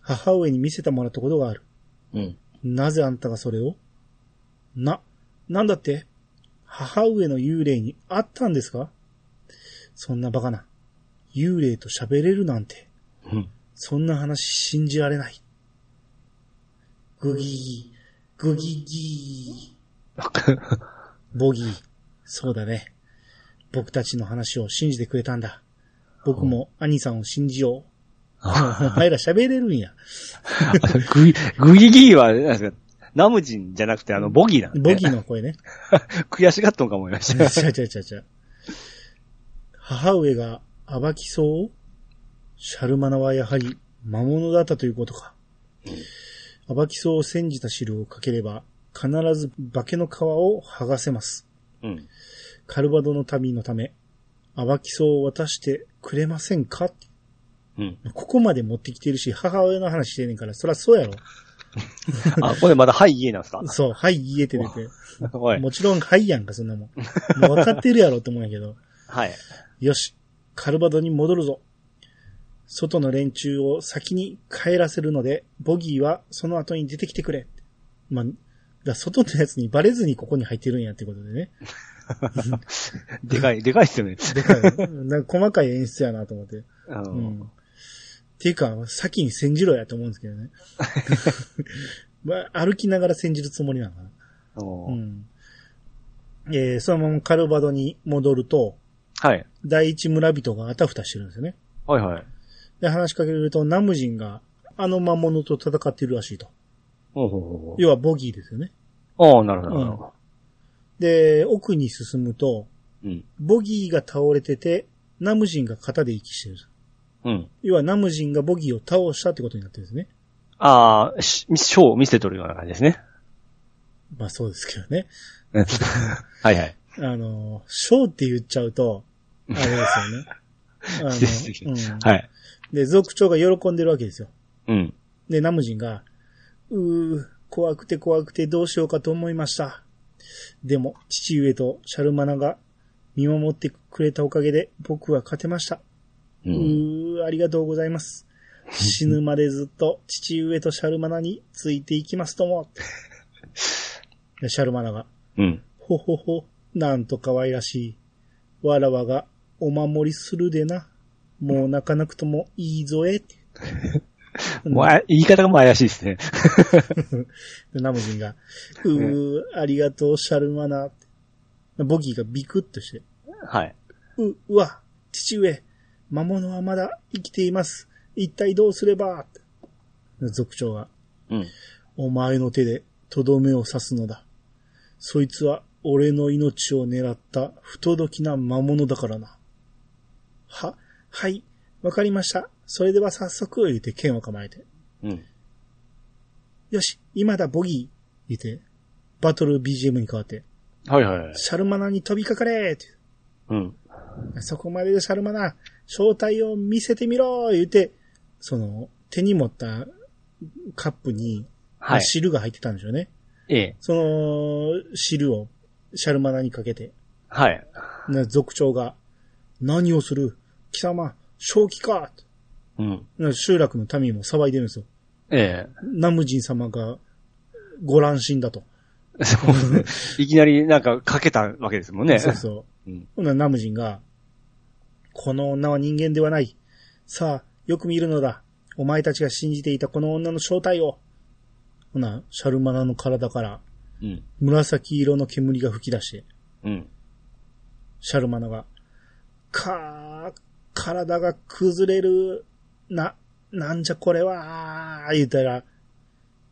母上に見せてもらったことがある。うん。なぜあんたがそれを？な、なんだって？母上の幽霊に会ったんですか？そんなバカな。幽霊と喋れるなんて。うん。そんな話信じられない。グギギ、グギギボギー。そうだね。僕たちの話を信じてくれたんだ。僕も兄さんを信じよう。お前ら喋れるんや。[laughs] グイ、グイギーは、なんですか、ナムジンじゃなくて、あの、ボギーなんで、ボギーの声ね。[laughs] 悔しがっとんか思いました。ちゃちゃちゃちゃ。母上が暴きそう？シャルマナはやはり魔物だったということか。暴きそうを煎じた汁をかければ、必ず化けの皮を剥がせます。うん。カルバドの旅のため、暴きそうを渡してくれませんか？うん。ここまで持ってきてるし、母親の話してんねんから、そらそうやろ。[laughs] あ、これまだはい家なんですか？そう、はい、言えて出て。はい。もちろん、はいやんか、そんなもん。もう分かってるやろって思うんやけど。[laughs] はい。よし、カルバドに戻るぞ。外の連中を先に帰らせるので、ボギーはその後に出てきてくれ。まあ、だ外のやつにバレずにここに入ってるんやってことでね。[laughs] でかい、でかいっすよね。でかい。なんか細かい演出やなと思って。うん。っていうか、先に煎じろやと思うんですけどね。[laughs] まあ、歩きながら煎じるつもりなのかな。うん。えー、そのままカルバドに戻ると、はい。第一村人があたふたしてるんですよね。はいはい。で、話しかけると、ナムジンがあの魔物と戦ってるらしいと。ほうほうほう要はボギーですよね。ああ、なるほど、なるほど。で、奥に進むと、うん。ボギーが倒れてて、ナムジンが肩で息してる。うん。要はナムジンがボギーを倒したってことになってるんですね。ああ、しショーを見せとるような感じですね。まあそうですけどね。[laughs] はいはい。あの、ショーって言っちゃうと、あれですよね。[laughs] あの、うん。はい。で、族長が喜んでるわけですよ。うん。で、ナムジンが、うー、怖くて怖くてどうしようかと思いました。でも、父上とシャルマナが見守ってくれたおかげで僕は勝てました。う。うんー、ありがとうございます。死ぬまでずっと父上とシャルマナについていきますとも。[laughs] でシャルマナが、うん。ほほほ、なんと可愛らしい。わらわがお守りするでな。もう泣かなくともいいぞえ。って [laughs] もうあ言い方がもう怪しいですね。で [laughs] ナムジンが、うー、ありがとう、シャルマナ。ボギーがビクッとして、はい。う、うわ、父上、魔物はまだ生きています。一体どうすれば族長が、うん。お前の手でとどめを刺すのだ。そいつは俺の命を狙った不届きな魔物だからな。は、はい、わかりました。それでは早速、言うて剣を構えて。うん。よし、今だボギー言うて、バトル BGM に変わって、はいはいはい。シャルマナに飛びかかれって。うん。そこまででシャルマナ、正体を見せてみろ言うて、その、手に持ったカップに、はい。汁が入ってたんでしょうね。ええ。その、汁をシャルマナにかけて、はい。な族長が、何をする？貴様、正気かうん。な集落の民も騒いでるんですよ。えナムジン様がご乱心だと。え。そうですね。[laughs] いきなりなんかかけたわけですもんね。そうそう。うん。ほな、ナムジンが、この女は人間ではない。さあ、よく見るのだ。お前たちが信じていたこの女の正体を。ほな、シャルマナの体からうん。紫色の煙が吹き出して、うん。シャルマナが、かー、体が崩れる。な、なんじゃこれは、言うたら、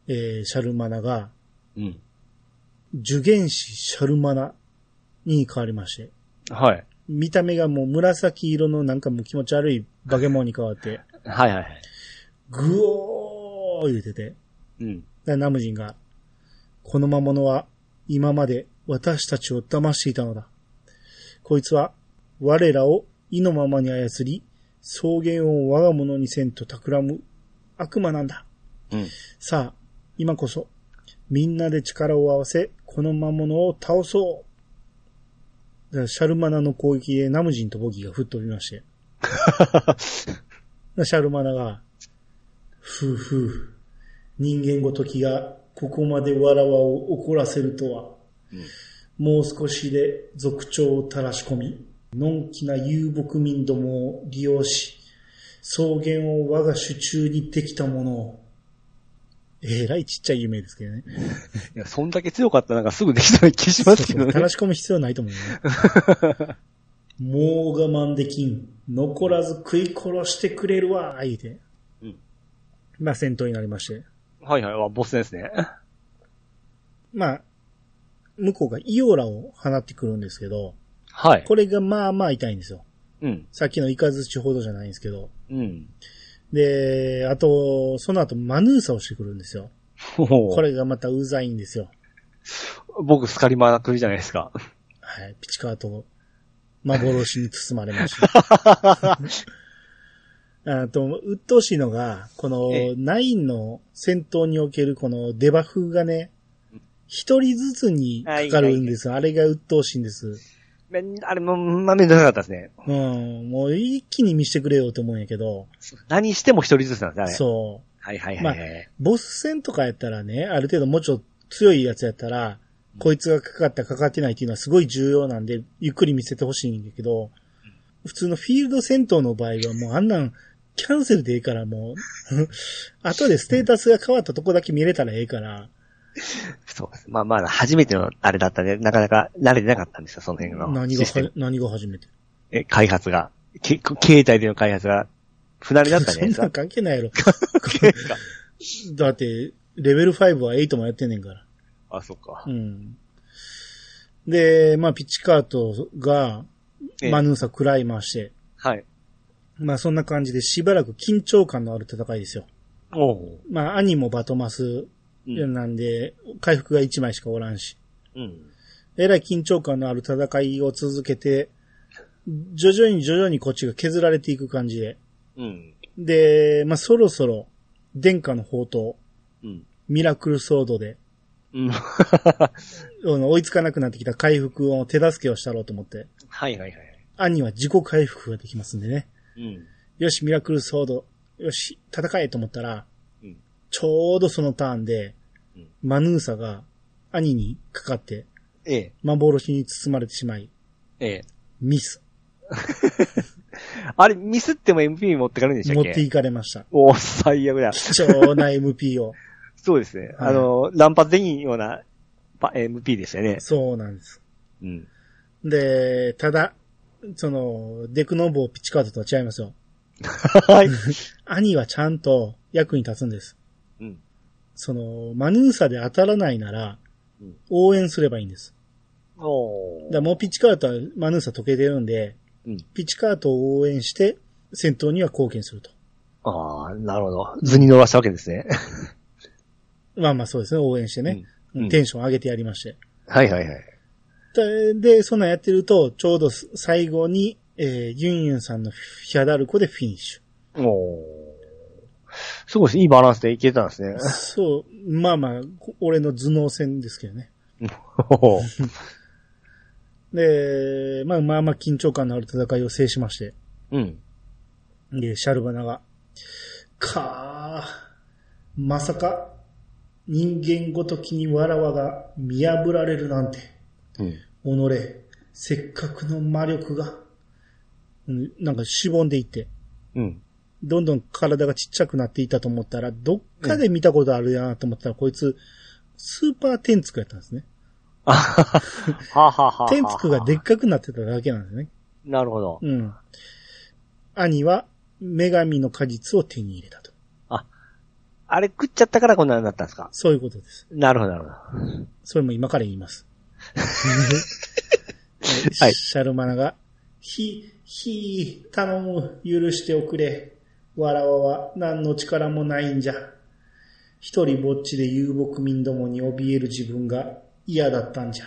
えー、シャルマナが、うん。受験士シャルマナに変わりまして、はい。見た目がもう紫色のなんかもう気持ち悪いバケモンに変わって、はいはいはい。ぐおー言うてて、うん。でナムジンが、この魔物は今まで私たちを騙していたのだ。こいつは我らを意のままに操り、草原を我が物にせんと企む悪魔なんだ。うん。さあ、今こそ、みんなで力を合わせ、この魔物を倒そう。シャルマナの攻撃でナムジンとボギーが吹っ飛びまして。[laughs] でシャルマナが、ふうふう、人間ごときがここまでわらわを怒らせるとは、もう少しで族長を垂らし込み、のんきな遊牧民どもを利用し、草原を我が手中にできたものを、えらいちっちゃい夢ですけどね。いや、そんだけ強かったらなんかすぐできそうな気しますけどね。垂らし込む必要ないと思うよね。[laughs] もう我慢できん。残らず食い殺してくれるわ、言うて。うんまあ戦闘になりまして。はいはい。あボスですね。まあ、向こうがイオラを放ってくるんですけど、はい。これがまあまあ痛いんですよ。うん。さっきのイカズチほどじゃないんですけど。うん。で、あと、その後マヌーサをしてくるんですよ。これがまたうざいんですよ。僕、スカリマークルじゃないですか。はい、ピチカート、幻に包まれました。[laughs] あと、鬱陶しいのが、このええ、ナインの戦闘におけるこのデバフがね、一人ずつにかかるんですよ。あれが鬱陶しいんです。めんあれも、まあ、めんどくさかったですね。うん、もう一気に見してくれよと思うんやけど、何しても一人ずつなんですね。そう。はいはいはいはい。ボス戦とかやったらね、ある程度もうちょっと強いやつやったら、こいつがかかったかかってないっていうのはすごい重要なんで、ゆっくり見せてほしいんだけど、普通のフィールド戦闘の場合はもうあんなん、キャンセルでいいからもう、[laughs] 後でステータスが変わったとこだけ見れたらええから、[laughs] そうです。まあまあ、初めてのあれだったんで、なかなか慣れてなかったんですよ、その辺の何が何が初めて？え、開発が。け携帯での開発が、不慣れだったんじゃないですか？[laughs] そんなん。関係ないやろ。[laughs] だって、レベル5は8もやってんねんから。あ、そっかう。ん。で、まあ、ピッチカートが、ええマヌーサ食らいまして、はい。まあそんな感じでしばらく緊張感のある戦いですよ。おう。まあ兄もバトマスうん。なんで、回復が1枚しかおらんし、うん。えらい緊張感のある戦いを続けて、徐々に徐々にこっちが削られていく感じで。うん。で、まあそろそろ、殿下の宝刀、うん。ミラクルソードで、うん。[laughs] 追いつかなくなってきた回復を手助けをしたろうと思って、はいはいはい。兄は自己回復ができますんでね。うん。よし、ミラクルソード。よし、戦えと思ったら、うんちょうどそのターンで、うんマヌーサが兄にかかって、ええ。幻に包まれてしまい、ええ。ミス。[laughs] あれ、ミスっても MP 持ってかれるんでした持ってっけいかれました。おー最悪だ。貴重な MP を。そうですね。はいあの、乱発できんようなパ MP でしたよね。そうなんです。うん。で、ただ、その、デクノボーピッチカードとは違いますよ。[laughs] はい。[laughs] 兄はちゃんと役に立つんです。うん。その、マヌーサで当たらないならうん、応援すればいいんです。おだもうピッチカートはマヌーサ解けてるんで、うん。ピッチカートを応援して、戦闘には貢献すると。ああ、なるほど。図に乗らしたわけですね。[laughs] まあまあそうですね、応援してね。うんテンション上げてやりまして。はいはいはい。で、でそんなんやってると、ちょうど最後に、えーユンユンさんのフィアダルコでフィニッシュ。おーすごいです。いいバランスでいけたんですね。そう、まあまあ、こ俺の頭脳戦ですけどね。[laughs] で、まあまあまあ緊張感のある戦いを制しまして。うん。で、シャルバナが、かー、まさか、人間ごときにわらわが見破られるなんて、うん。己、せっかくの魔力が、うんなんかしぼんでいって、うん。どんどん体がちっちゃくなっていったと思ったら、どっかで見たことあるなと思ったら、こいつ、スーパーテンツクやったんですね。[laughs] あははははは。テンツクがでっかくなってただけなんですね。なるほど。うん。兄は、女神の果実を手に入れたと。あれ食っちゃったからこんなになったんですか？そういうことです。なるほど、なるほど。それも今から言います。[laughs] はいシャルマナが、ひ、ひ、頼む、許しておくれ。わらわは何の力もないんじゃ。一人ぼっちで遊牧民どもに怯える自分が嫌だったんじゃ。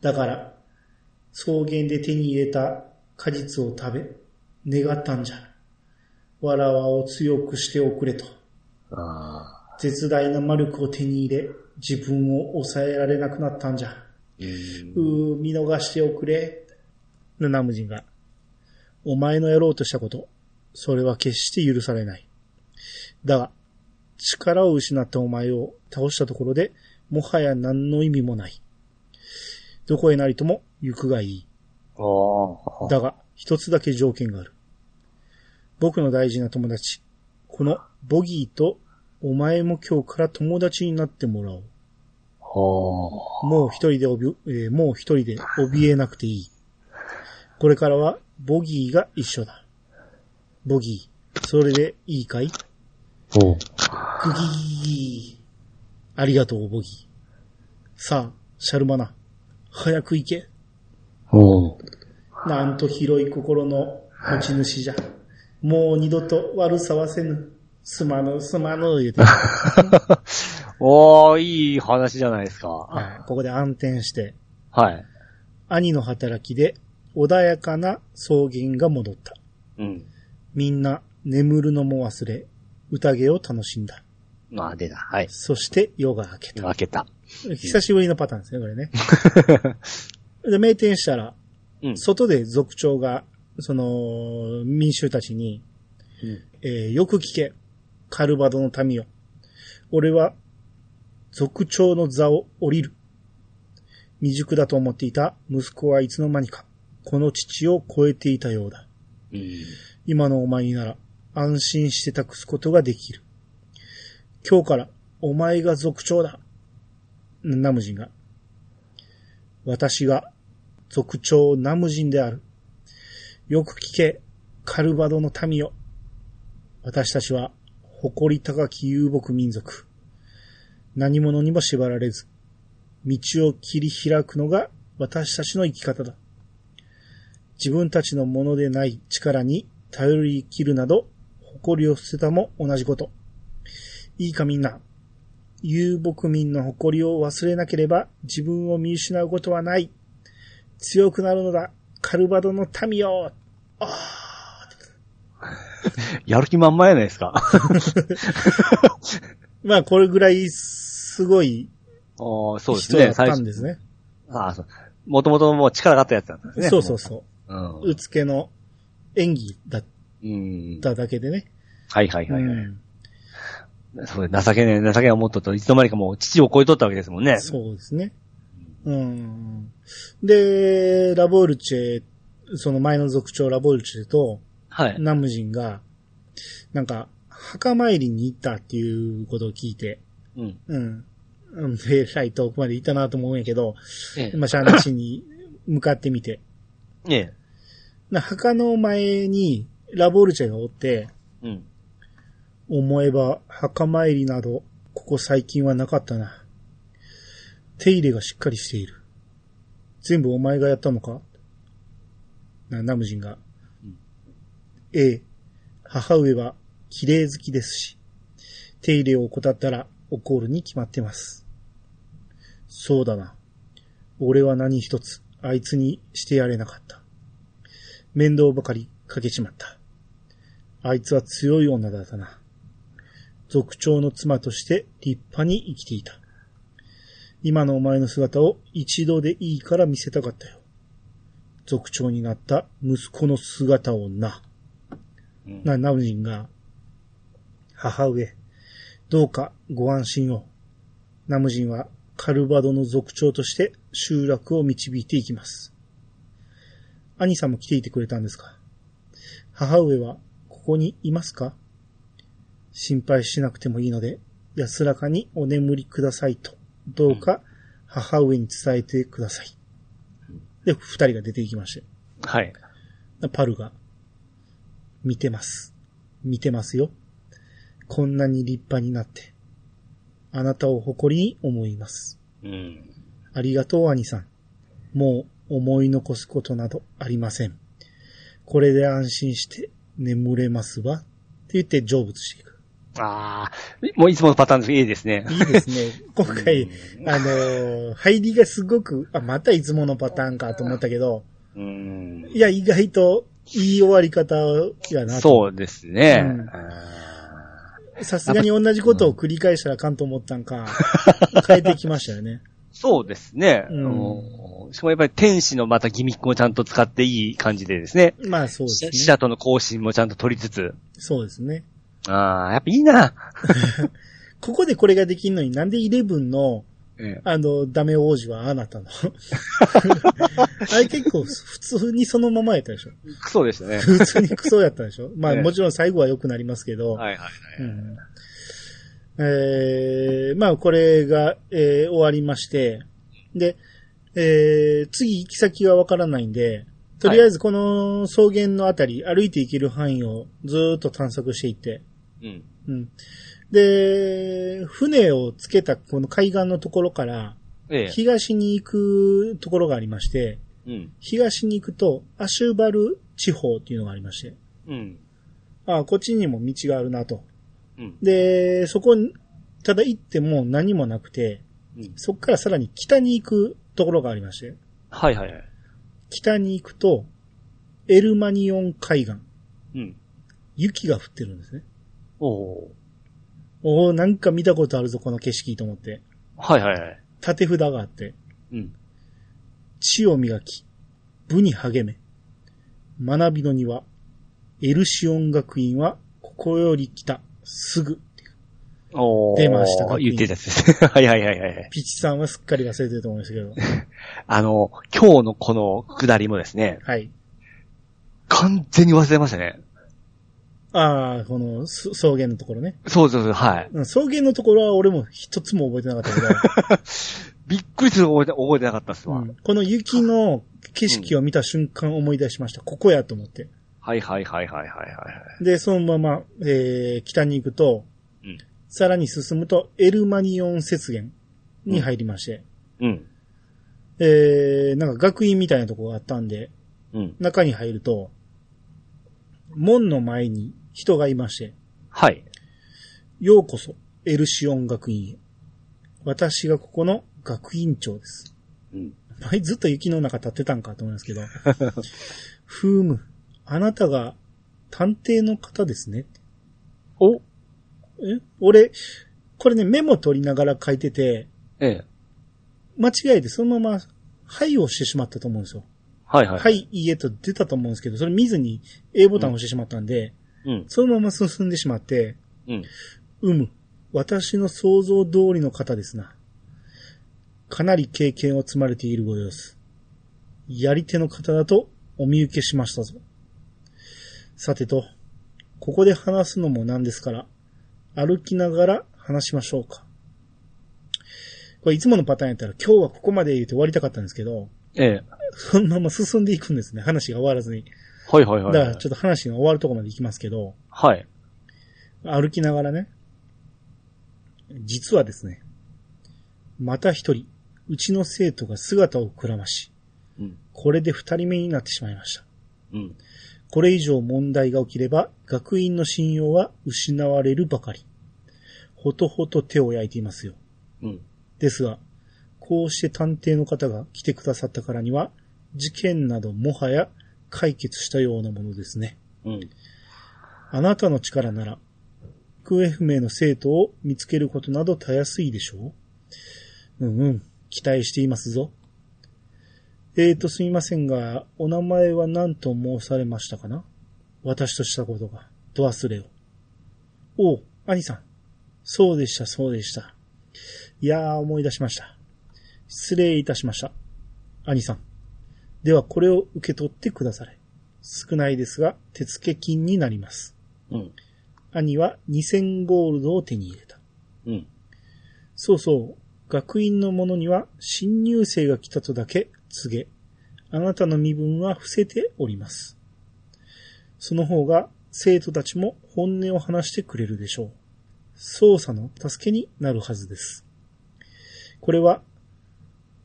だから、草原で手に入れた果実を食べ、願ったんじゃ。わらわを強くしておくれと。あ絶大な魔力を手に入れ、自分を抑えられなくなったんじゃ。ーうー、見逃しておくれ。ナムジンが、お前のやろうとしたこと、それは決して許されない。だが、力を失ったお前を倒したところで、もはや何の意味もない。どこへなりとも行くがいい。だが、一つだけ条件がある。僕の大事な友達、このボギーとお前も今日から友達になってもらおう。もう一人でおび、えーもう一人で怯えなくていい。これからはボギーが一緒だ。ボギー、それでいいかい？おーグギー。ありがとう、ボギー。さあ、シャルマナ、早く行け。おーなんと広い心の持ち主じゃ。もう二度と悪さはせぬ。すまぬ、すまぬ、言うて。[laughs] おー、いい話じゃないですか。はいここで暗転して、はい。兄の働きで穏やかな草原が戻った。うん。みんな眠るのも忘れ、宴を楽しんだ。まあ、出た。はい。そして夜が明けた。開けた。久しぶりのパターンですね、これね。[laughs] で、名店したら、うん。外で族長が、その、民衆たちに、うんえーよく聞け、カルバドの民よ。俺は、族長の座を降りる。未熟だと思っていた息子はいつの間にか、この父を超えていたようだ。うん。今のお前になら、安心して託すことができる。今日から、お前が族長だ。ナムジンが。私が、族長ナムジンである。よく聞け、カルバドの民よ。私たちは、誇り高き遊牧民族。何者にも縛られず、道を切り開くのが私たちの生き方だ。自分たちのものでない力に頼り切るなど、誇りを捨てたも同じこと。いいかみんな。遊牧民の誇りを忘れなければ自分を見失うことはない。強くなるのだ。カルバドの民よ。[laughs] やる気満々やないですか。[laughs] まあ、これぐらいすごいおーそうですね。人だったんですね。ああ、そう。もともともう力があったやつなんですね。そうそうそう。う。うつけの演技だっうん。ただけでね。はいはいはいはい。うんそう情けねえ、情けない思っとると、いつの間にかもう父を超えとったわけですもんね。そうですね。うん。で、ラボルチェ、その前の族長ラボルチェとはい。ナムジンが、なんか、墓参りに行ったっていうことを聞いて、うん。うん。うんで、ライ遠くまで行ったなと思うんやけど、ええ。まあ、シャーナシに向かってみて、ええ。な墓の前にラボルチェがおって、うん。思えば墓参りなど、ここ最近はなかったな。手入れがしっかりしている。全部お前がやったのか？なナムジンが。うんええ。母上は綺麗好きですし、手入れを怠ったら怒るに決まってます。そうだな。俺は何一つあいつにしてやれなかった。面倒ばかりかけちまった。あいつは強い女だったな。族長の妻として立派に生きていた。今のお前の姿を一度でいいから見せたかったよ。族長になった息子の姿をな。うんな、ナムジンが、母上、どうかご安心を。ナムジンはカルバドの族長として集落を導いていきます。兄さんも来ていてくれたんですか？母上はここにいますか？心配しなくてもいいので、安らかにお眠りくださいと、どうか母上に伝えてください。で、二人が出ていきまして。はい。パルが、見てます。見てますよ。こんなに立派になって。あなたを誇りに思います。うん。ありがとう、兄さん。もう思い残すことなどありません。これで安心して眠れますわ。って言って成仏していく。ああ、もういつものパターンです。いいですね。いいですね。[laughs] 今回、あのー入りがすごく、あ、またいつものパターンかと思ったけど、うん。いや、意外といい終わり方やなと。そうですね。さすがに同じことを繰り返したらあかんと思ったんか、変えてきましたよね。ー [laughs] そうですね。うんうんしかもやっぱり天使のまたギミックもちゃんと使っていい感じでですね。まあそうですね。死者との交信もちゃんと取りつつ。そうですね。ああ、やっぱいいな。[laughs] ここでこれができんのになんでイレブンの、えあの、ダメ王子はああなったの？[laughs] あれ結構普通にそのままやったでしょクソでしたね。普通にクソやったでしょ [laughs] まあええもちろん最後は良くなりますけど、はいはいはい。うんえー、まあこれが、えー終わりまして、で、えー、次行き先がわからないんで、とりあえずこの草原のあたり、歩いて行ける範囲をずーっと探索していって、うん。うん。で、船をつけたこの海岸のところから、ええ。東に行くところがありまして、うん。東に行くと、アシュバル地方っていうのがありまして、うん。ああ、こっちにも道があるなと。うん。で、そこに、ただ行っても何もなくて、うん。そこからさらに北に行くところがありまして、はいはいはい。北に行くと、エルマニオン海岸、うん。雪が降ってるんですね。おおおおなんか見たことあるぞ、この景色と思って。ー。はいはいはい。縦札があって、うん。地を磨き、部に励め。学びの庭、エルシオン学院は、ここより来た、すぐ。出ましたか？言ってたやつです。[laughs] はいはいはいはい。ピチさんはすっかり忘れてると思うんですけど。あの、今日のこの下りもですね、はい。完全に忘れましたね。ああ、このす草原のところね。そうそうそう、はい。うん草原のところは俺も一つも覚えてなかったけど、[laughs] びっくりする覚えて、覚えてなかったっすわ。うんこの雪の景色を見た瞬間思い出しました。ここやと思って。はいはいはいはいはいはい。で、そのまま、えー、北に行くと、うんさらに進むと、エルマニオン雪原に入りまして、うん。えー、なんか学院みたいなとこがあったんで、うん。中に入ると、門の前に人がいまして、はい。ようこそ、エルシオン学院へ。私がここの学院長です。うん。前ずっと雪の中立ってたんかと思いますけど。ふーむ、あなたが探偵の方ですね。おえ俺、これね、メモ取りながら書いてて、ええ。間違えてそのまま、はいを押してしまったと思うんですよ。はいはい。はい、いいえと出たと思うんですけど、それ見ずに A ボタンを押してしまったんで、うん。そのまま進んでしまって、うん。うむ、私の想像通りの方ですな。かなり経験を積まれているご様子。やり手の方だとお見受けしましたぞ。さてと、ここで話すのもなんですから、歩きながら話しましょうか。これいつものパターンやったら今日はここまで言って終わりたかったんですけど、ええ。そのまま進んでいくんですね。話が終わらずに。はいはいはい。だからちょっと話が終わるところまで行きますけど、はい。歩きながらね、実はですね、また一人、うちの生徒が姿をくらまし、うん。これで二人目になってしまいました。うん。これ以上問題が起きれば、学院の信用は失われるばかり。ほとほと手を焼いていますよ。うん。ですが、こうして探偵の方が来てくださったからには、事件などもはや解決したようなものですね。うん。あなたの力なら、行方不明の生徒を見つけることなどたやすいでしょううんうん、期待していますぞ。えーと、すみませんが、お名前は何と申されましたかな？私としたことが、ど忘れを。おう、兄さん。そうでした、そうでした。いやー、思い出しました。失礼いたしました。兄さん。では、これを受け取ってくだされ。少ないですが、手付金になります。うん。兄は2000ゴールドを手に入れた。うん。そうそう、学院の者には新入生が来たとだけ告げ、あなたの身分は伏せております。その方が生徒たちも本音を話してくれるでしょう。捜査の助けになるはずです。これは、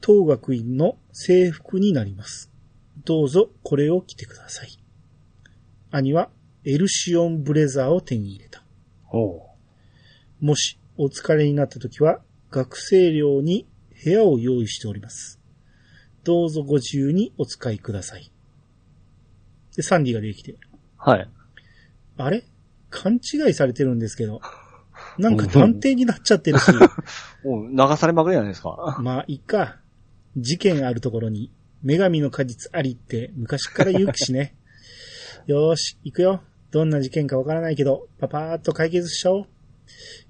当学院の制服になります。どうぞこれを着てください。兄はエルシオンブレザーを手に入れた。もしお疲れになった時は学生寮に部屋を用意しております。どうぞご自由にお使いください。で、サンディが出てきて、はい。あれ？勘違いされてるんですけど、[laughs] なんか探偵になっちゃってるし、[laughs] おう流されまくりじゃないですか。[laughs] まあ、いっか。事件あるところに、女神の果実ありって昔から言うきしね。よーし、行くよ。どんな事件かわからないけど、パパーっと解決しちゃおう。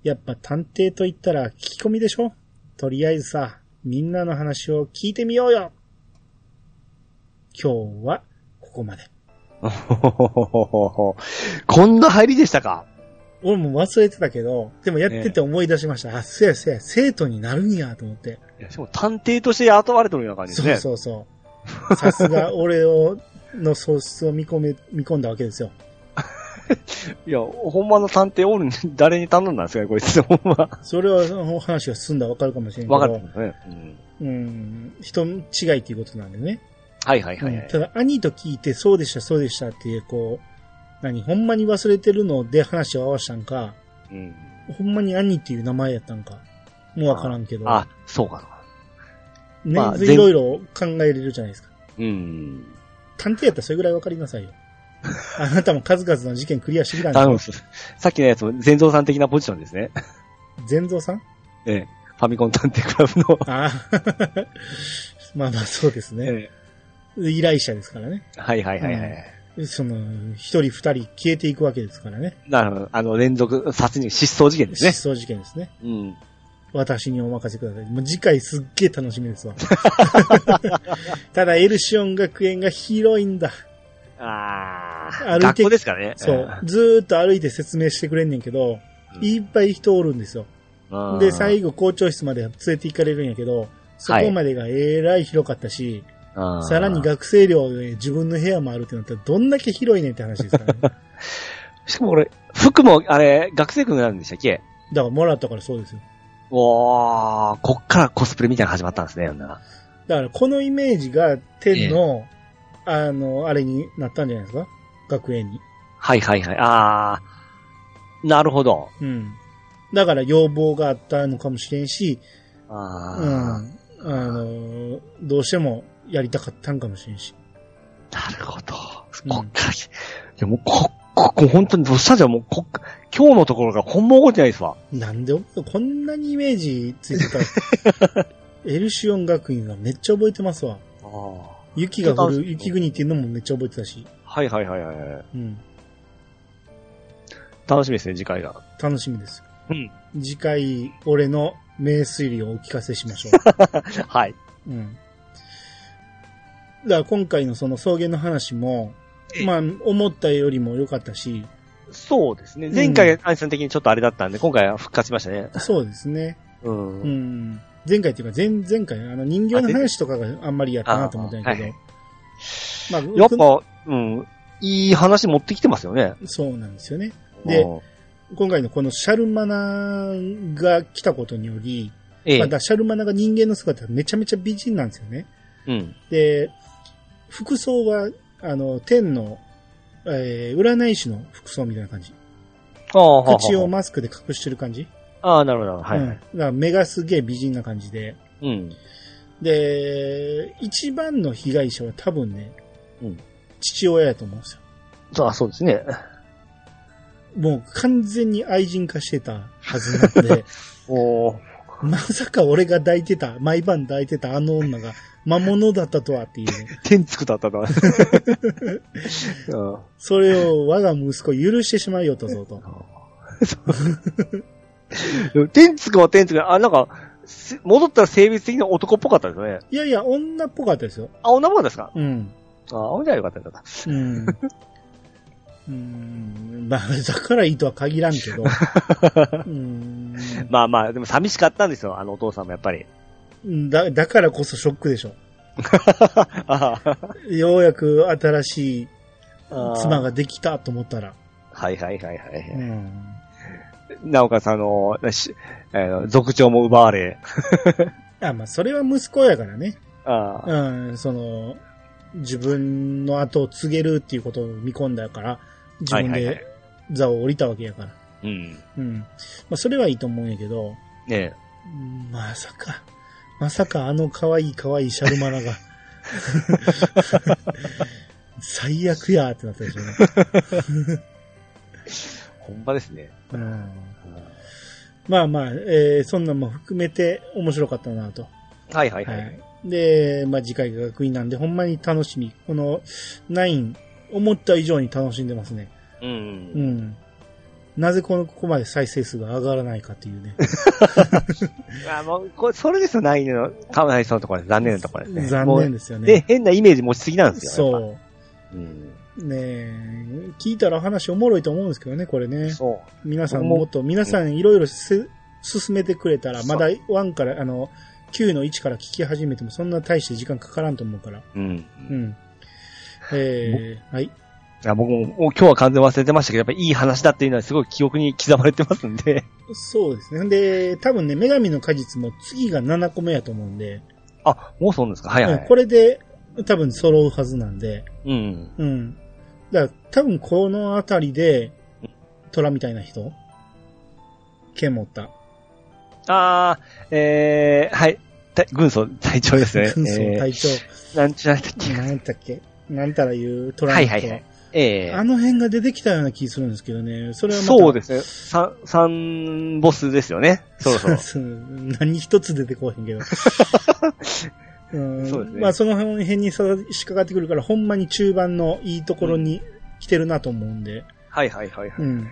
やっぱ探偵と言ったら聞き込みでしょ？とりあえずさ、みんなの話を聞いてみようよ今日は、ここまで。[laughs] こんな入りでしたか？俺も忘れてたけど、でもやってて思い出しました。あ、せやせや、生徒になるんやと思って。いやしかも探偵として雇われてるような感じですそうね。そうそう。さすが俺を、の素質を見込め、[laughs] 見込んだわけですよ。[laughs] いや、ほんまの探偵おるん誰に頼んだんですかね、こいつ。ほんま。それはその話が進んだらわかるかもしれんけど。わかるね。うんうん。人違いっていうことなんでね。はいはいはいはい。うんただ、兄と聞いて、そうでした、そうでしたっていう、こう、何、ほんまに忘れてるので話を合わしたんか、うん。ほんまに兄っていう名前やったんか、もうわからんけど。あ、そうかそうか。ね、まあいろいろ考えれるじゃないですか。うん。探偵やったらそれぐらいわかりなさいよ。[laughs] あなたも数々の事件クリアしてきたんで頼むさっきのやつも、全蔵さん的なポジションですね。全蔵さん？ええ。ファミコン探偵クラブの。ああ。[laughs] まあまあそうですね。え依頼者ですからね。え。はいはいはいはい。その、一人二人消えていくわけですからね。なるほど。あの、連続殺人、失踪事件ですね。失踪事件ですね。うん。私にお任せください。もう次回すっげえ楽しみですわ。[laughs] [laughs] ただ、エルシオン学園が広いんだ。ああ。歩いて学校ですからね。そう。ずーっと歩いて説明してくれんねんけど、うんいっぱい人おるんですよ。うん。で、最後校長室まで連れて行かれるんやけど、そこまでがえらい広かったし、後さらに学生寮で自分の部屋もあるってなったらどんだけ広いねんって話ですからね。だ [laughs] かしかもこれ、服も、あれ、学生服になるんでしたっけ？らもらったからそうですよ。おー、こっからコスプレみたいなの始まったんですね。だからこのイメージが天の、あの、あれになったんじゃないですか？学園に。はいはいはい。あー、なるほど。うん。だから要望があったのかもしれんし、うあん。あの、どうしてもやりたかったんかもしれんし。ー、なるほど。うんこっから、いやもう、こ、こ、こ本当に、どうしたんじゃもう、こ、今日のところがほんま覚えてないですわ。なんで、こんなにイメージついてたら、[laughs] エルシオン学院がめっちゃ覚えてますわ。あー雪が降る雪国っていうのもめっちゃ覚えてたし。はいはいはいはいはい。うん。楽しみですね、次回が。楽しみです。うん。次回、俺の名推理をお聞かせしましょ [laughs] はい。う。うん。だ今回のその草原の話も、ええまあ、思ったよりも良かったし、そうですね。ん前回、アニさん的にちょっとあれだったんで、今回は復活しましたね。そうですね。うん。うん。前回っていうか前、前回、あの人形の話とかがあんまりやったなと思ったんやけど。あはいまあ、やっぱ、うん、いい話持ってきてますよね。そうなんですよね。でうん今回のこのシャルマナが来たことにより、ええまだシャルマナが人間の姿がめちゃめちゃ美人なんですよね。うん。で、服装は、あの、天の、えー占い師の服装みたいな感じ。ああ、はあ口をはマスクで隠してる感じ。ああ、なるほど。はい。うん。だから目がすげえ美人な感じで。うん。で、一番の被害者は多分ね、うん父親やと思うんですよ。そう、あそうですね。もう完全に愛人化してたはずなんで、[laughs] おー [laughs] まさか俺が抱いてた、毎晩抱いてたあの女が魔物だったとはっていうね。[laughs] 天竺だったとは。[laughs] うんそれを我が息子許してしまいよったぞと。天竺は天竺で、あ、なんか、せ戻ったら性別的な男っぽかったですよね。いやいや、女っぽかったですよ。あ、女っぽかったですか？うん。あ、女よかったよかった。うん。うん。まあ、[laughs] だからいいとは限らんけど。[laughs] うん。まあまあ、でも寂しかったんですよ、あのお父さんもやっぱり。だ、だからこそショックでしょ。[laughs] あようやく新しいあ妻ができたと思ったら。はいはいはいはうい。ん。なおかつあの、しあの族長も奪われ。あ、まあ、それは息子やからね。ああうん、その、自分の後を継げるっていうことを見込んだから、自分で座を降りたわけやから。うん。うん。まあ、それはいいと思うんやけど、ねうんまさか、まさかあの可愛い可愛いシャルマナが、最悪やーってなったでしょうね。ほんまですね。うんまあまあ、えーそんなんも含めて面白かったなと。はいはいは。はいい。で、まあ次回が学院なんで、ほんまに楽しみ。この9、思った以上に楽しんでますね。うん。うん。なぜこの、ここまで再生数が上がらないかっていうね。[laughs] あもう、これ、それですよ、ないの、かわいそうなところです。残念なところですね。残念ですよで、ね。変なイメージ持ちすぎなんですよ。やっそぱうん。う。ねえ、聞いたら話おもろいと思うんですけどね、これね。そ皆さん僕ももっと、皆さんいろいろせ進めてくれたら、まだ1から、あの、9の1から聞き始めてもそんな大して時間かからんと思うから。う。うん。うん。えー、はい。いや僕も、今日は完全忘れてましたけど、やっぱりいい話だっていうのはすごい記憶に刻まれてますんで。そうですね。で、多分ね、女神の果実も次が7個目やと思うんで、あ、もうそうなんですか？はいはい。うんこれで多分揃うはずなんで、うん。うん。だから多分このあたりで、虎みたいな人？剣持った。あー、えー、はい。た軍曹隊長ですね。[laughs] 軍曹え隊長。ー、なんちゃらだっけ？何やったっけ？なんたらいう虎の人。はいはいはい。えあの辺が出てきたような気するんですけどね。それはそうですね。三、三ボスですよね。そろそう [laughs] 何一つ出てこへんけど。[laughs] うんそうですねまあその辺に差し掛かってくるから、ほんまに中盤のいいところに来てるなと思うんで、はいはいはいはい。うん。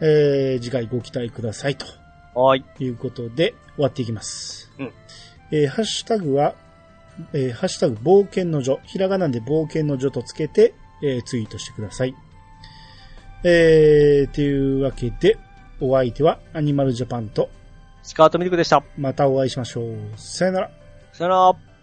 えー、次回ご期待くださいとはーい。いうことで終わっていきます。うんえーハッシュタグは、えーハッシュタグ冒険の女、ひらがなで冒険の女とつけて、えーツイートしてください。えー、というわけで、お相手はアニマルジャパンと、スカートミルクでした。またお会いしましょう。さよなら。さよなら。